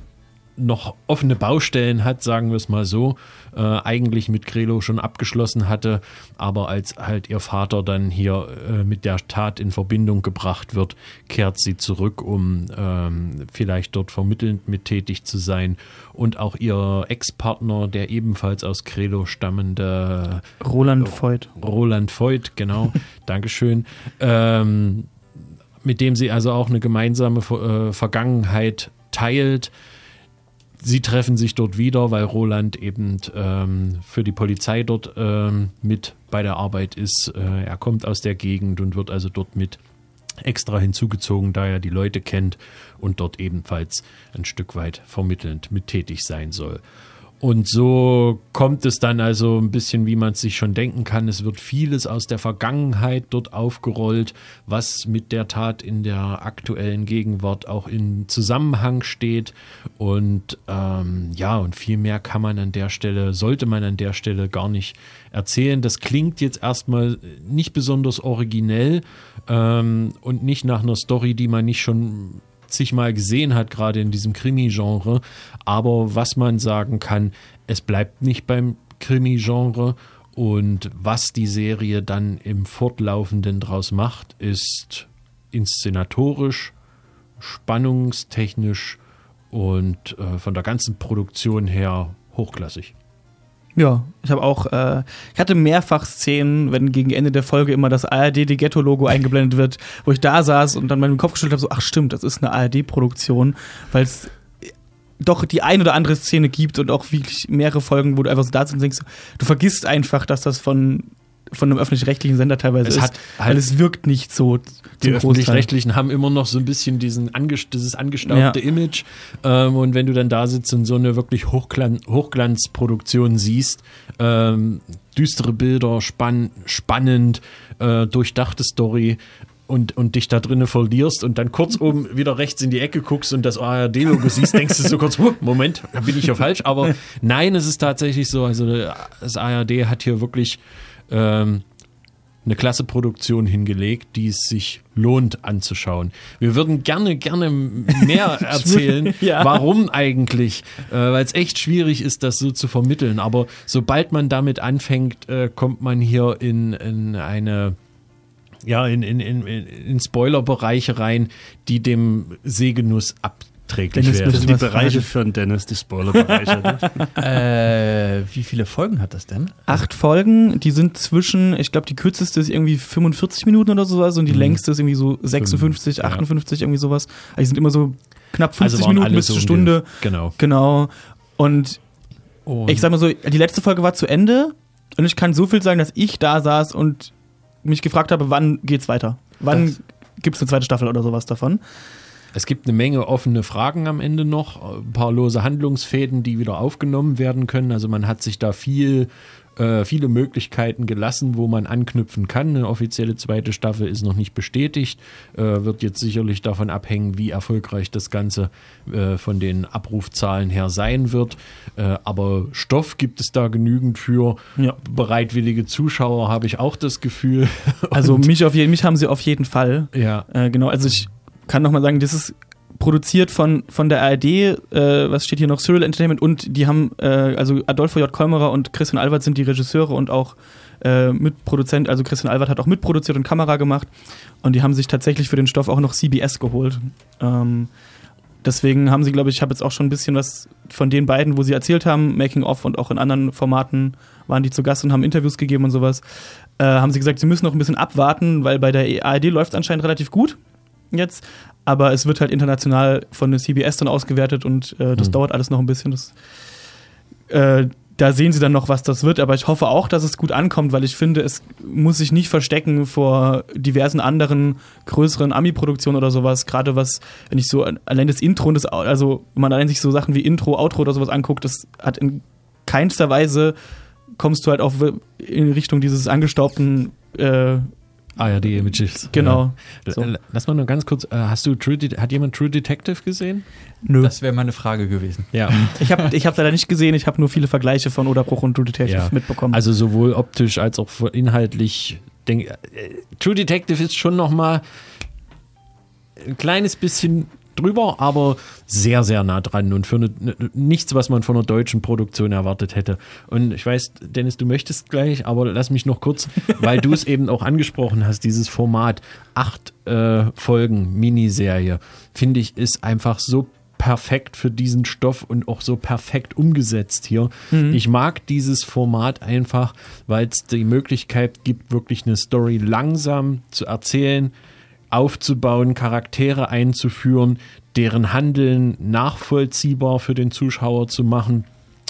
noch offene Baustellen hat, sagen wir es mal so, äh, eigentlich mit Krelo schon abgeschlossen hatte, aber als halt ihr Vater dann hier äh, mit der Tat in Verbindung gebracht wird, kehrt sie zurück, um ähm, vielleicht dort vermittelnd mit tätig zu sein und auch ihr Ex-Partner, der ebenfalls aus Krelo stammende Roland Voigt. Roland Voigt, genau, Dankeschön, ähm, mit dem sie also auch eine gemeinsame äh, Vergangenheit teilt. Sie treffen sich dort wieder, weil Roland eben ähm, für die Polizei dort ähm, mit bei der Arbeit ist. Äh, er kommt aus der Gegend und wird also dort mit extra hinzugezogen, da er die Leute kennt und dort ebenfalls ein Stück weit vermittelnd mit tätig sein soll. Und so kommt es dann also ein bisschen, wie man es sich schon denken kann. Es wird vieles aus der Vergangenheit dort aufgerollt, was mit der Tat in der aktuellen Gegenwart auch in Zusammenhang steht. Und ähm, ja, und viel mehr kann man an der Stelle, sollte man an der Stelle gar nicht erzählen. Das klingt jetzt erstmal nicht besonders originell ähm, und nicht nach einer Story, die man nicht schon zig Mal gesehen hat, gerade in diesem Krimi-Genre. Aber was man sagen kann, es bleibt nicht beim Krimi-Genre. Und was die Serie dann im Fortlaufenden draus macht, ist inszenatorisch, spannungstechnisch und äh, von der ganzen Produktion her hochklassig. Ja, ich habe auch, äh, ich hatte mehrfach Szenen, wenn gegen Ende der Folge immer das ARD die Ghetto-Logo eingeblendet wird, wo ich da saß und dann meinen Kopf geschüttelt habe, so, ach stimmt, das ist eine ARD-Produktion, weil es doch die ein oder andere Szene gibt und auch wirklich mehrere Folgen, wo du einfach so da sitzt und denkst, du vergisst einfach, dass das von von einem öffentlich-rechtlichen Sender teilweise Es ist, hat halt- weil es wirkt nicht so Die öffentlich-rechtlichen haben immer noch so ein bisschen diesen anges dieses angestaubte Ja. Image. Ähm, und wenn du dann da sitzt und so eine wirklich Hochglan Hochglanzproduktion siehst, ähm, düstere Bilder, spann spannend, äh, durchdachte Story. Und, und dich da drinnen verlierst und dann kurz oben wieder rechts in die Ecke guckst und das ARD-Logo siehst, denkst du so kurz, "Huh, Moment, da bin ich ja falsch. Aber nein, es ist tatsächlich so. Also das ARD hat hier wirklich ähm, eine klasse Produktion hingelegt, die es sich lohnt anzuschauen. Wir würden gerne, gerne mehr erzählen, Ja. warum eigentlich, äh, weil es echt schwierig ist, das so zu vermitteln. Aber sobald man damit anfängt, äh, kommt man hier in, in eine ja, in, in, in, in Spoilerbereiche rein, die dem Sehgenuss abträglich Dennis, wären. das sind die Bereiche für einen Dennis, die Spoilerbereiche. ne? äh, wie viele Folgen hat das denn? Acht Folgen, die sind zwischen, ich glaube, die kürzeste ist irgendwie 45 Minuten oder sowas und die Mhm. längste ist irgendwie so 56, ja. 58, irgendwie sowas. Also die sind immer so knapp 50 Also Minuten bis so zur Stunde. die- genau. Genau. Und, Und- ich sag mal so, die letzte Folge war zu Ende und ich kann so viel sagen, dass ich da saß und mich gefragt habe, wann geht's weiter? Wann gibt es eine zweite Staffel oder sowas davon? Es gibt eine Menge offene Fragen am Ende noch, ein paar lose Handlungsfäden, die wieder aufgenommen werden können. Also man hat sich da viel, äh, viele Möglichkeiten gelassen, wo man anknüpfen kann. Eine offizielle zweite Staffel ist noch nicht bestätigt, äh, wird jetzt sicherlich davon abhängen, wie erfolgreich das Ganze äh, von den Abrufzahlen her sein wird. Äh, aber Stoff gibt es da genügend für. Bereitwillige Zuschauer habe ich auch das Gefühl. Also mich, auf mich haben sie auf jeden Fall. Ja. Äh, genau, also ich kann noch mal sagen, das ist produziert von, von der ARD, äh, was steht hier noch, Serial Entertainment und die haben, äh, also Adolfo J. Kolmerer und Christian Albert sind die Regisseure und auch äh, Mitproduzent, also Christian Albert hat auch mitproduziert und Kamera gemacht und die haben sich tatsächlich für den Stoff auch noch CBS geholt. Ähm, deswegen haben sie, glaube ich, ich habe jetzt auch schon ein bisschen was von den beiden, wo sie erzählt haben, Making of und auch in anderen Formaten waren die zu Gast und haben Interviews gegeben und sowas, äh, haben sie gesagt, sie müssen noch ein bisschen abwarten, weil bei der ARD läuft es anscheinend relativ gut jetzt, aber es wird halt international von der CBS dann ausgewertet und äh, das Hm. dauert alles noch ein bisschen. Das, äh, da sehen sie dann noch, was das wird, aber ich hoffe auch, dass es gut ankommt, weil ich finde, es muss sich nicht verstecken vor diversen anderen größeren Ami-Produktionen oder sowas. Gerade was, wenn ich so allein das Intro und das, also wenn man allein sich so Sachen wie Intro, Outro oder sowas anguckt, das hat in keinster Weise kommst du halt auch in Richtung dieses angestaubten äh, ARD Images. Genau. Ja. So. Lass mal nur ganz kurz, äh, hast du True hat jemand True Detective gesehen? Nö. Das wäre meine Frage gewesen. Ja. Ich habe ich hab leider nicht gesehen, ich habe nur viele Vergleiche von Oderbruch und True Detective Ja. mitbekommen. Also sowohl optisch als auch inhaltlich. Denk, äh, True Detective ist schon noch mal ein kleines bisschen drüber, aber sehr, sehr nah dran und für eine, ne- nichts, was man von einer deutschen Produktion erwartet hätte. Und ich weiß, Dennis, du möchtest gleich, aber lass mich noch kurz, weil du es eben auch angesprochen hast, dieses Format, acht äh, Folgen, Miniserie, finde ich, ist einfach so perfekt für diesen Stoff und auch so perfekt umgesetzt hier. Mhm. Ich mag dieses Format einfach, weil es die Möglichkeit gibt, wirklich eine Story langsam zu erzählen, aufzubauen, Charaktere einzuführen, deren Handeln nachvollziehbar für den Zuschauer zu machen.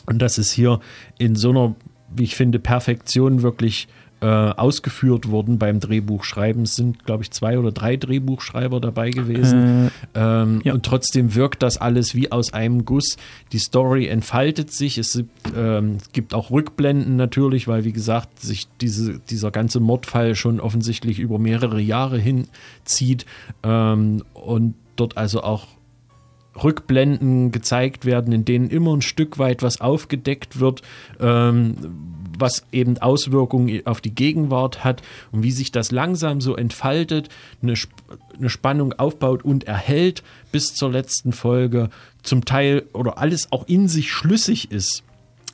Und das ist hier in so einer, wie ich finde, Perfektion wirklich äh, ausgeführt worden beim Drehbuchschreiben. Es sind, glaube ich, zwei oder drei Drehbuchschreiber dabei gewesen. ähm, Und trotzdem wirkt das alles wie aus einem Guss. Die Story entfaltet sich. Es gibt, ähm, es gibt auch Rückblenden natürlich, weil, wie gesagt, sich diese, dieser ganze Mordfall schon offensichtlich über mehrere Jahre hinzieht. Ähm, und dort also auch Rückblenden gezeigt werden, in denen immer ein Stück weit was aufgedeckt wird, ähm, was eben Auswirkungen auf die Gegenwart hat und wie sich das langsam so entfaltet, eine, Sp eine Spannung aufbaut und erhält bis zur letzten Folge, zum Teil oder alles auch in sich schlüssig ist.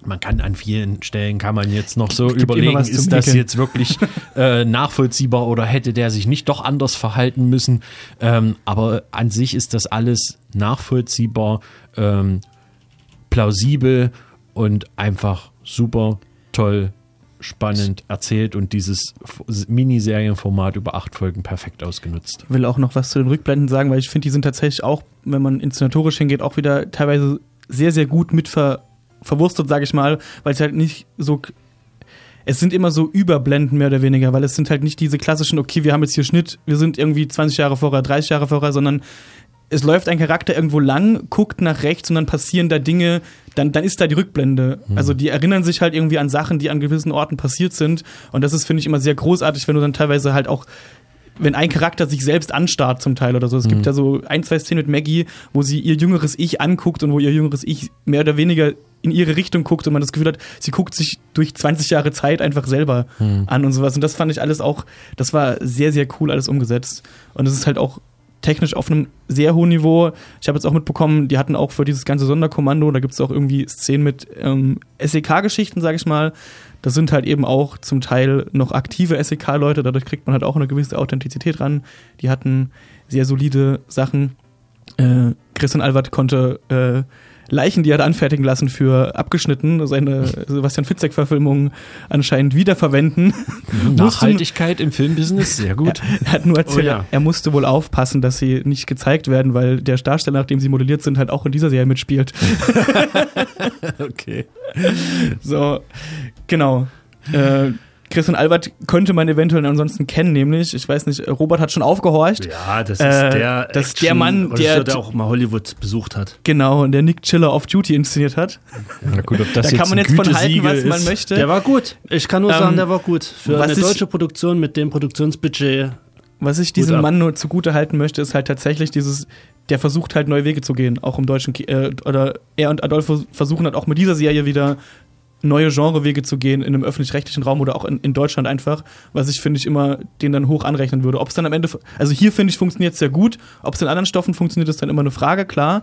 Man kann an vielen Stellen kann man jetzt noch so überlegen, ist das jetzt wirklich äh, nachvollziehbar oder hätte der sich nicht doch anders verhalten müssen? Ähm, aber an sich ist das alles nachvollziehbar, ähm, plausibel und einfach super toll, spannend erzählt und dieses Miniserienformat über acht Folgen perfekt ausgenutzt. will auch noch was zu den Rückblenden sagen, weil ich finde, die sind tatsächlich auch, wenn man inszenatorisch hingeht, auch wieder teilweise sehr, sehr gut mit ver verwurstet, sage ich mal, weil es halt nicht so. Es sind immer so Überblenden mehr oder weniger, weil es sind halt nicht diese klassischen, okay, wir haben jetzt hier Schnitt, wir sind irgendwie 20 Jahre vorher, 30 Jahre vorher, sondern es läuft ein Charakter irgendwo lang, guckt nach rechts und dann passieren da Dinge, dann, dann ist da die Rückblende. Mhm. Also die erinnern sich halt irgendwie an Sachen, die an gewissen Orten passiert sind. Und das ist, finde ich, immer sehr großartig, wenn du dann teilweise halt auch wenn ein Charakter sich selbst anstarrt zum Teil oder so. Es Mhm. gibt ja so ein, zwei Szenen mit Maggie, wo sie ihr jüngeres Ich anguckt und wo ihr jüngeres Ich mehr oder weniger in ihre Richtung guckt und man das Gefühl hat, sie guckt sich durch 20 Jahre Zeit einfach selber Mhm. an und sowas. Und das fand ich alles auch, das war sehr, sehr cool alles umgesetzt. Und es ist halt auch technisch auf einem sehr hohen Niveau. Ich habe jetzt auch mitbekommen, die hatten auch für dieses ganze Sonderkommando, da gibt es auch irgendwie Szenen mit ähm, SEK-Geschichten, sage ich mal. Das sind halt eben auch zum Teil noch aktive SEK-Leute, dadurch kriegt man halt auch eine gewisse Authentizität ran. Die hatten sehr solide Sachen. Äh, Christian Albert konnte äh, Leichen, die er hat anfertigen lassen für abgeschnitten, seine Sebastian Fitzek-Verfilmung anscheinend wiederverwenden. Mussten- Nachhaltigkeit im Filmbusiness, sehr gut. er hat nur erzählt, Oh ja. er musste wohl aufpassen, dass sie nicht gezeigt werden, weil der Darsteller, nach dem sie modelliert sind, halt auch in dieser Serie mitspielt. okay. So, genau. Äh, Christian Albert könnte man eventuell ansonsten kennen, nämlich, ich weiß nicht, Robert hat schon aufgehorcht. Ja, das ist Äh, der, das ist der Mann, der, der auch mal Hollywood besucht hat. genau, und der Nick Chiller auf Duty inszeniert hat. Na gut, ob das da jetzt kann man jetzt von halten, was man ist. möchte. Der war gut. Ich kann nur Ähm, sagen, der war gut. Für was eine ich- deutsche Produktion mit dem Produktionsbudget. Was ich diesem. Mann nur zugute halten möchte, ist halt tatsächlich dieses, der versucht halt neue Wege zu gehen, auch im deutschen, äh, oder er und Adolfo versuchen halt auch mit dieser Serie wieder neue Genrewege zu gehen in einem öffentlich-rechtlichen Raum oder auch in, in Deutschland einfach, was ich, finde ich, immer den dann hoch anrechnen würde. Ob es dann am Ende, also hier finde ich, funktioniert es sehr gut. Ob es in anderen Stoffen funktioniert, ist dann immer eine Frage, klar.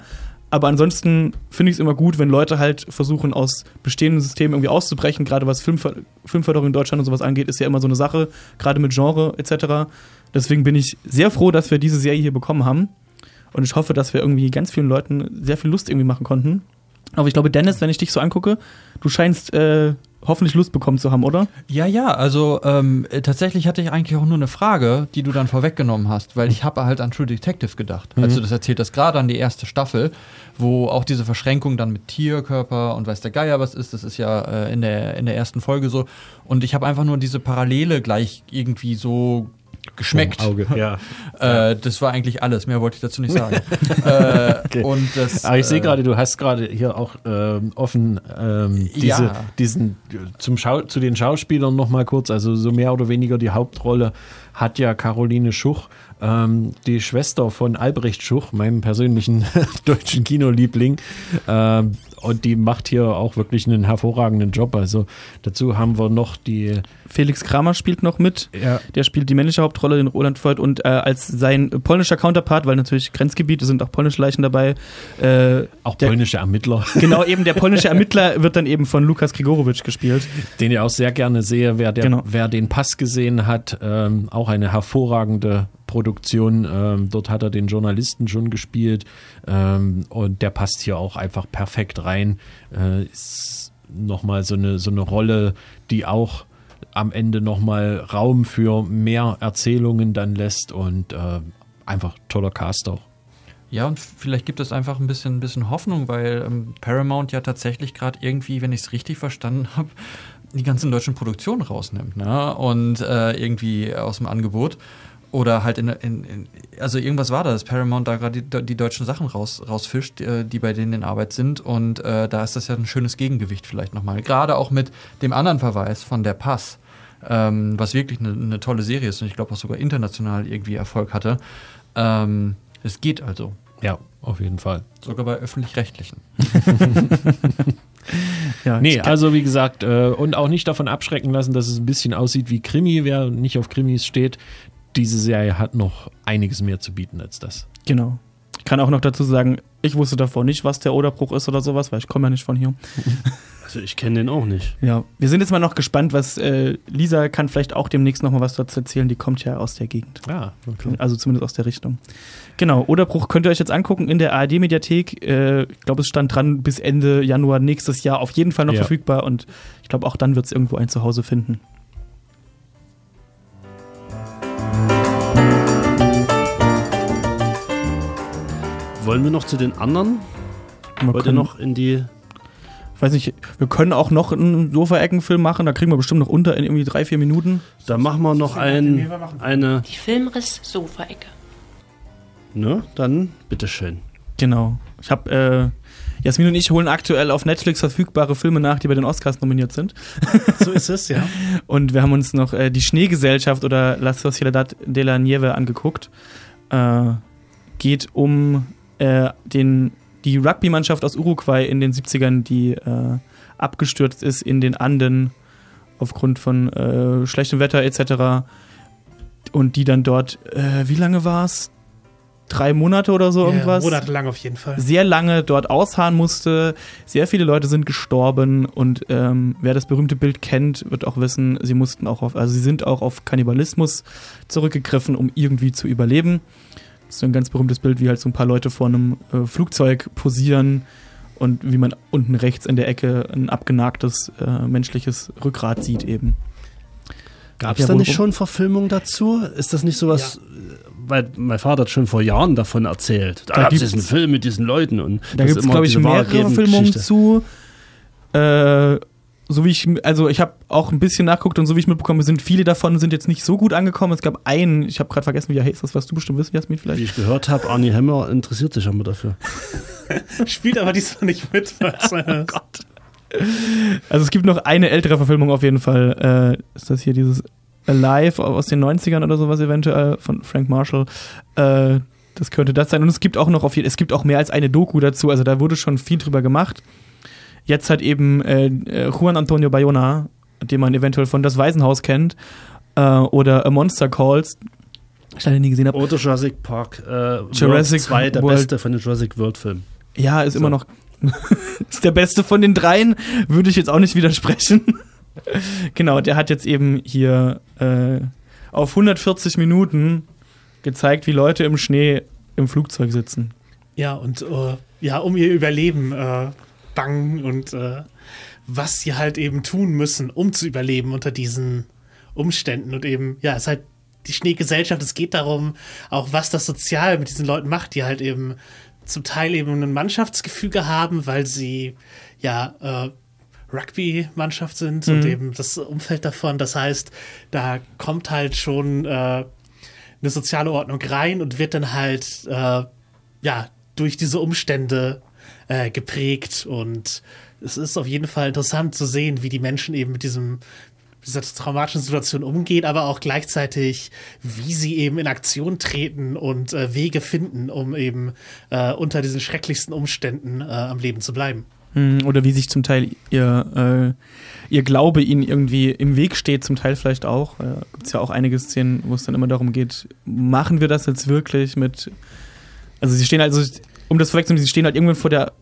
Aber ansonsten finde ich es immer gut, wenn Leute halt versuchen, aus bestehenden Systemen irgendwie auszubrechen. Gerade was Filmver Filmförderung in Deutschland und sowas angeht, ist ja immer so eine Sache, gerade mit Genre etc. Deswegen bin ich sehr froh, dass wir diese Serie hier bekommen haben. Und ich hoffe, dass wir irgendwie ganz vielen Leuten sehr viel Lust irgendwie machen konnten. Aber ich glaube, Dennis, wenn ich dich so angucke, du scheinst äh, hoffentlich Lust bekommen zu haben, oder? Ja, ja, also ähm, tatsächlich hatte ich eigentlich auch nur eine Frage, die du dann vorweggenommen hast, weil ich habe halt an True Detective gedacht, als Mhm. du das erzählt hast, gerade an die erste Staffel, wo auch diese Verschränkung dann mit Tierkörper und weiß der Geier was ist, das ist ja äh, in, der, in der ersten Folge so. Und ich habe einfach nur diese Parallele gleich irgendwie so geschmeckt. Auge, ja. äh, das war eigentlich alles, mehr wollte ich dazu nicht sagen. äh, Okay. Und das, Aber ich sehe äh, gerade, du hast gerade hier auch ähm, offen ähm, diese, Ja. diesen zum Schau zu den Schauspielern noch mal kurz. Also so mehr oder weniger die Hauptrolle hat ja Caroline Schuch, ähm, die Schwester von Albrecht Schuch, meinem persönlichen deutschen Kinoliebling. Ähm, und die macht hier auch wirklich einen hervorragenden Job. Also dazu haben wir noch die Felix Kramer spielt noch mit. Ja. Der spielt die männliche Hauptrolle, den Roland Voigt, und äh, als sein polnischer Counterpart, weil natürlich Grenzgebiete sind auch polnische Leichen dabei. Äh, auch der, polnische Ermittler. Genau, eben der polnische Ermittler wird dann eben von Lukas Grigorowitsch gespielt. Den ich auch sehr gerne sehe, wer, der, Genau. wer den Pass gesehen hat, ähm, auch eine hervorragende Produktion. Ähm, dort hat er den Journalisten schon gespielt ähm, und der passt hier auch einfach perfekt rein. Äh, ist nochmal so eine, so eine Rolle, die auch am Ende nochmal Raum für mehr Erzählungen dann lässt und äh, einfach toller Cast auch. Ja, und vielleicht gibt es einfach ein bisschen, ein bisschen Hoffnung, weil ähm, Paramount ja tatsächlich gerade irgendwie, wenn ich es richtig verstanden habe, die ganzen deutschen Produktionen rausnimmt ne? und äh, irgendwie aus dem Angebot. Oder halt in, in, in also irgendwas war da, dass Paramount da gerade die, die deutschen Sachen raus, rausfischt, äh, die bei denen in Arbeit sind. Und äh, da ist das ja ein schönes Gegengewicht vielleicht nochmal. Gerade auch mit dem anderen Verweis von der Pass, ähm, was wirklich eine, eine tolle Serie ist und ich glaube auch sogar international irgendwie Erfolg hatte. Ähm, es geht also. Ja, auf jeden Fall. Sogar bei öffentlich-rechtlichen. Ja, nee, also wie gesagt, äh, und auch nicht davon abschrecken lassen, dass es ein bisschen aussieht wie Krimi, wer nicht auf Krimis steht. Diese Serie hat noch einiges mehr zu bieten als das. Genau. Ich kann auch noch dazu sagen, ich wusste davor nicht, was der Oderbruch ist oder sowas, weil ich komme ja nicht von hier. Also ich kenne den auch nicht. Ja, wir sind jetzt mal noch gespannt, was äh, Lisa kann vielleicht auch demnächst noch mal was dazu erzählen. Die kommt ja aus der Gegend. Ah, okay. Also zumindest aus der Richtung. Genau, Oderbruch könnt ihr euch jetzt angucken in der ARD-Mediathek. Äh, ich glaube, es stand dran bis Ende Januar nächstes Jahr auf jeden Fall noch Ja. verfügbar und ich glaube, auch dann wird es irgendwo ein Zuhause finden. Wollen wir noch zu den anderen? Wir Wollt ihr können- noch in die. Ich weiß nicht, wir können auch noch einen Sofa-Eckenfilm machen, da kriegen wir bestimmt noch unter in irgendwie drei, vier Minuten. Da machen wir noch ein, eine. Die Filmriss Sofaecke. Ne? Dann bitteschön. Genau. Ich habe äh, Jasmin und ich holen aktuell auf Netflix verfügbare Filme nach, die bei den Oscars nominiert sind. So ist es, ja. Und wir haben uns noch äh, die Schneegesellschaft oder La Sociedad de la Nieve angeguckt. Äh, geht um äh, den, die Rugby-Mannschaft aus Uruguay in den 70ern, die äh, abgestürzt ist in den Anden aufgrund von äh, schlechtem Wetter etc. Und die dann dort, äh, wie lange war es? Drei Monate oder so Ja, irgendwas? monatelang auf jeden Fall. Sehr lange dort ausharren musste. Sehr viele Leute sind gestorben und ähm, wer das berühmte Bild kennt, wird auch wissen, sie mussten auch auf, also sie sind auch auf Kannibalismus zurückgegriffen, um irgendwie zu überleben. Ist ein ganz berühmtes Bild, wie halt so ein paar Leute vor einem äh, Flugzeug posieren und wie man unten rechts in der Ecke ein abgenagtes äh, menschliches Rückgrat sieht eben. Gab es Ja, da nicht schon Verfilmung dazu? Ist das nicht sowas? Weil mein Vater hat schon vor Jahren davon erzählt. Da, Da gab es einen Film mit diesen Leuten. Und Da gibt es, immer glaube ich, mehrere Verfilmungen zu. Äh, so wie ich, also ich habe auch ein bisschen nachguckt und so wie ich mitbekomme, sind viele davon sind jetzt nicht so gut angekommen. Es gab einen, ich habe gerade vergessen, wie er heißt, das was du bestimmt wissen, Jasmin, vielleicht. Wie ich gehört habe, Arnie Hemmer interessiert sich aber dafür. Spielt aber diesmal nicht mit. Was, oh Gott. Also es gibt noch eine ältere Verfilmung auf jeden Fall. Äh, ist das hier dieses Alive aus den 90ern oder sowas eventuell von Frank Marshall. Äh, das könnte das sein. Und es gibt auch noch auf jeden, es gibt auch mehr als eine Doku dazu. Also da wurde schon viel drüber gemacht. Jetzt hat eben äh, äh, Juan Antonio Bayona, den man eventuell von Das Waisenhaus kennt, äh, oder A Monster Calls, ich leider nie gesehen habe. Oder Jurassic Park. Äh, Jurassic 2, der World. beste von den Jurassic World Filmen. Ja, ist So. immer noch ist der beste von den dreien, würde ich jetzt auch nicht widersprechen. genau, der hat jetzt eben hier äh, auf 140 Minuten gezeigt, wie Leute im Schnee im Flugzeug sitzen. Ja, und äh, ja, um ihr Überleben äh, bangen und äh, was sie halt eben tun müssen, um zu überleben unter diesen Umständen. Und eben, ja, es ist halt die Schneegesellschaft, es geht darum, auch was das sozial mit diesen Leuten macht, die halt eben zum Teil eben ein Mannschaftsgefüge haben, weil sie ja äh, Rugby-Mannschaft sind und Mhm. eben das Umfeld davon. Das heißt, da kommt halt schon äh, eine soziale Ordnung rein und wird dann halt äh, ja durch diese Umstände äh, geprägt und es ist auf jeden Fall interessant zu sehen, wie die Menschen eben mit diesem dieser traumatischen Situation umgehen, aber auch gleichzeitig, wie sie eben in Aktion treten und äh, Wege finden, um eben äh, unter diesen schrecklichsten Umständen äh, am Leben zu bleiben. Hm, Oder wie sich zum Teil ihr, äh, ihr Glaube ihnen irgendwie im Weg steht, zum Teil vielleicht auch. Äh, Gibt es ja auch einige Szenen, wo es dann immer darum geht, machen wir das jetzt wirklich mit. Also sie stehen also, um das vorwegzunehmen, sie stehen halt irgendwann vor der,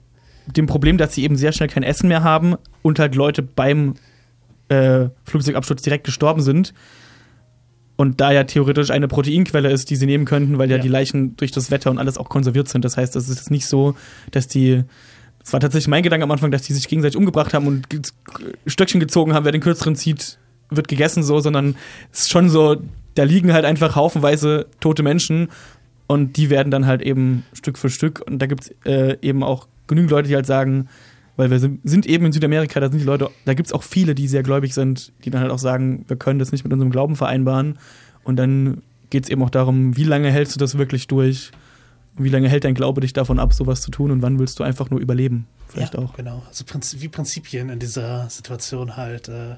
dem Problem, dass sie eben sehr schnell kein Essen mehr haben und halt Leute beim äh, Flugzeugabsturz direkt gestorben sind. Und da ja theoretisch eine Proteinquelle ist, die sie nehmen könnten, weil ja, die Leichen durch das Wetter und alles auch konserviert sind. Das heißt, es ist nicht so, dass die. Es war tatsächlich mein Gedanke am Anfang, dass die sich gegenseitig umgebracht haben und Stöckchen gezogen haben, wer den kürzeren zieht, wird gegessen, so, sondern es ist schon so, da liegen halt einfach haufenweise tote Menschen und die werden dann halt eben Stück für Stück. Und da gibt es äh, eben auch genügend Leute, die halt sagen, weil wir sind, sind eben in Südamerika, da sind die Leute, da gibt es auch viele, die sehr gläubig sind, die dann halt auch sagen, wir können das nicht mit unserem Glauben vereinbaren. Und dann geht es eben auch darum, wie lange hältst du das wirklich durch? Wie lange hält dein Glaube dich davon ab, sowas zu tun? Und wann willst du einfach nur überleben? Vielleicht ja, auch. Genau, also wie Prinzipien in dieser Situation halt äh,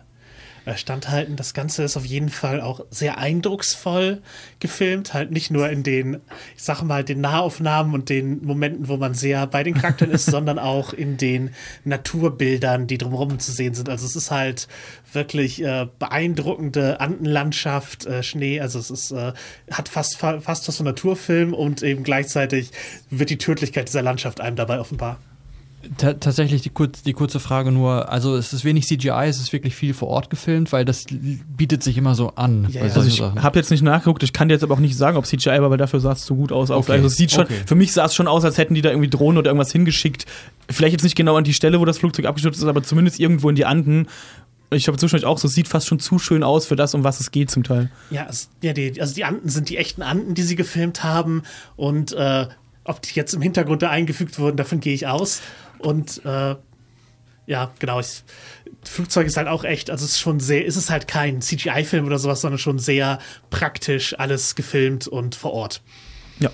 standhalten. Das Ganze ist auf jeden Fall auch sehr eindrucksvoll gefilmt, halt nicht nur in den, ich sag mal, den Nahaufnahmen und den Momenten, wo man sehr bei den Charakteren ist, sondern auch in den Naturbildern, die drumherum zu sehen sind. Also es ist halt wirklich äh, beeindruckende Andenlandschaft, äh, Schnee, also es ist, äh, hat fast, fa- fast was von Naturfilm und eben gleichzeitig wird die Tödlichkeit dieser Landschaft einem dabei offenbar. Ta tatsächlich die, kurz, die kurze Frage nur, also es ist wenig CGI, es ist wirklich viel vor Ort gefilmt, weil das bietet sich immer so an. bei Also ich habe jetzt nicht nachgeguckt, ich kann dir jetzt aber auch nicht sagen, ob CGI war, weil dafür sah es so gut aus. Okay, Also es sieht schon, okay. für mich sah es schon aus, als hätten die da irgendwie Drohnen oder irgendwas hingeschickt. Vielleicht jetzt nicht genau an die Stelle, wo das Flugzeug abgestürzt ist, aber zumindest irgendwo in die Anden. Ich habe zwischendurch auch so, es sieht fast schon zu schön aus für das, um was es geht zum Teil. Ja, es, ja die, also die Anden sind die echten Anden, die sie gefilmt haben. Und äh, ob die jetzt im Hintergrund da eingefügt wurden, davon gehe ich aus. Und äh, ja, genau. Ich, Flugzeug ist halt auch echt, also es ist schon sehr, ist es halt kein CGI-Film oder sowas, sondern schon sehr praktisch alles gefilmt und vor Ort. Ja.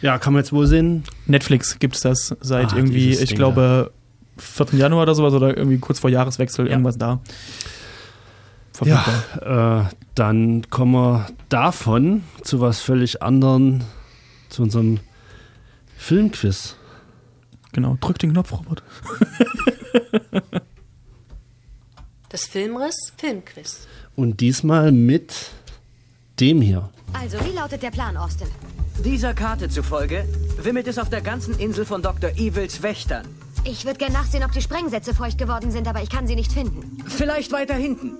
Ja, kann man jetzt wohl sehen. Netflix gibt es das seit Ah, irgendwie, ich Ding glaube, 4. Januar oder sowas oder irgendwie kurz vor Jahreswechsel irgendwas da. Verfügbar. Ja, äh, dann kommen wir davon zu was völlig anderem, zu unserem Filmquiz. Genau, drück den Knopf, Robert. Das Filmriss Filmquiz. Und diesmal mit dem hier. Also, wie lautet der Plan, Austin? Dieser Karte zufolge wimmelt es auf der ganzen Insel von Dr. Evils Wächtern. Ich würde gern nachsehen, ob die Sprengsätze feucht geworden sind, aber ich kann sie nicht finden. Vielleicht weiter hinten.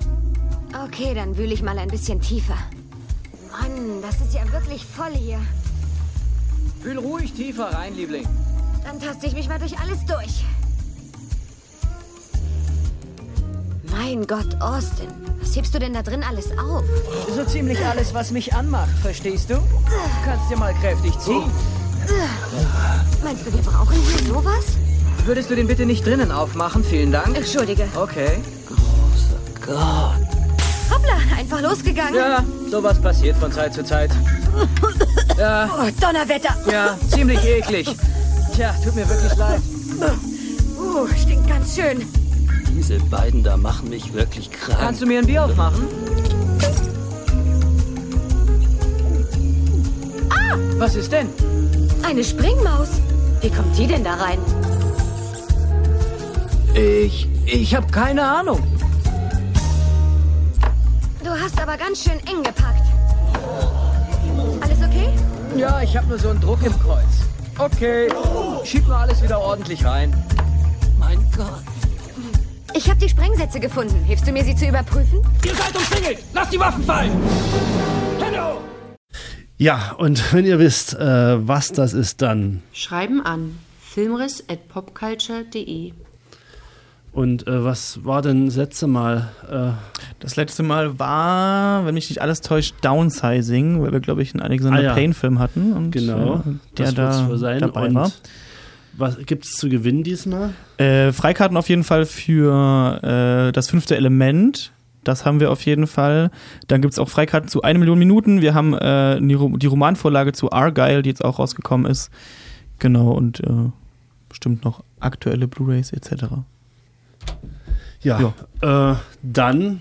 Okay, dann wühle ich mal ein bisschen tiefer. Mann, das ist ja wirklich voll hier. Wühl ruhig tiefer rein, Liebling. Dann taste ich mich mal durch alles durch. Mein Gott, Austin, was hebst du denn da drin alles auf? So ziemlich alles, was mich anmacht, verstehst du? Kannst dir mal kräftig ziehen. Meinst du, wir brauchen hier sowas? Würdest du den bitte nicht drinnen aufmachen? Vielen Dank. Entschuldige. Okay. Gott. Hoppla, einfach losgegangen. Ja, sowas passiert von Zeit zu Zeit. Ja. Oh, Donnerwetter. Ja, ziemlich eklig. Tja, tut mir wirklich leid. Uh, stinkt ganz schön. Diese beiden da machen mich wirklich krank. Kannst du mir ein Bier aufmachen? Ah! Was ist denn? Eine Springmaus. Wie kommt die denn da rein? Ich. ich habe keine Ahnung. Du hast aber ganz schön eng gepackt. Alles okay? Ja, ich habe nur so einen Druck im Kreuz. Okay, schieb mal alles wieder ordentlich rein. Mein Gott. Ich habe die Sprengsätze gefunden. Hilfst du mir, sie zu überprüfen? Ihr seid umzingelt! Lasst die Waffen fallen! Hello! Ja, und wenn ihr wisst, äh, was das ist, dann. Schreiben an filmriss.popculture.de. Und äh, was war denn das letzte Mal? Äh das letzte Mal war, wenn mich nicht alles täuscht, Downsizing, weil wir, glaube ich, einen Alexander Ah, ja. Payne-Film hatten. Und, Genau, äh, das der da sein. dabei Und war. Was gibt es zu gewinnen diesmal? Äh, Freikarten auf jeden Fall für äh, das fünfte Element. Das haben wir auf jeden Fall. Dann gibt es auch Freikarten zu eine Million Minuten. Wir haben äh, die Romanvorlage zu Argyle, die jetzt auch rausgekommen ist. Genau, und äh, bestimmt noch aktuelle Blu-Rays etc. Ja, Äh, dann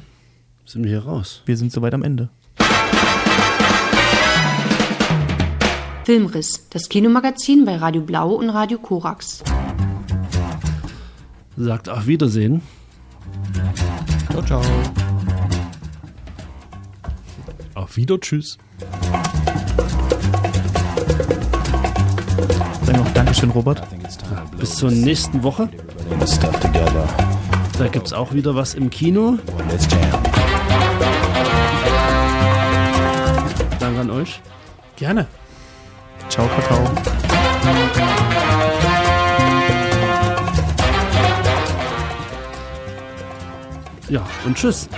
sind wir hier raus. Wir sind soweit am Ende. Filmriss, das Kinomagazin bei Radio Blau und Radio Korax. Sagt auf Wiedersehen. Ciao, ciao. Auf Wieder, tschüss. Wir auch Dankeschön, Robert. Bis zur nächsten Woche. Da gibt es auch wieder was im Kino. Danke an euch. Gerne. Ciao, Kakao. Ja, und tschüss.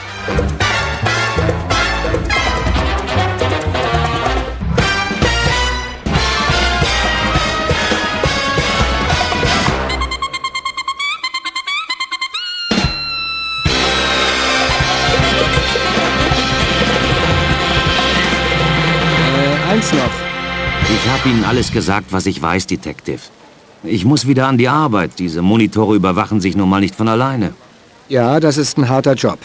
Noch. Ich habe Ihnen alles gesagt, was ich weiß, Detective. Ich muss wieder an die Arbeit. Diese Monitore überwachen sich nun mal nicht von alleine. Ja, das ist ein harter Job.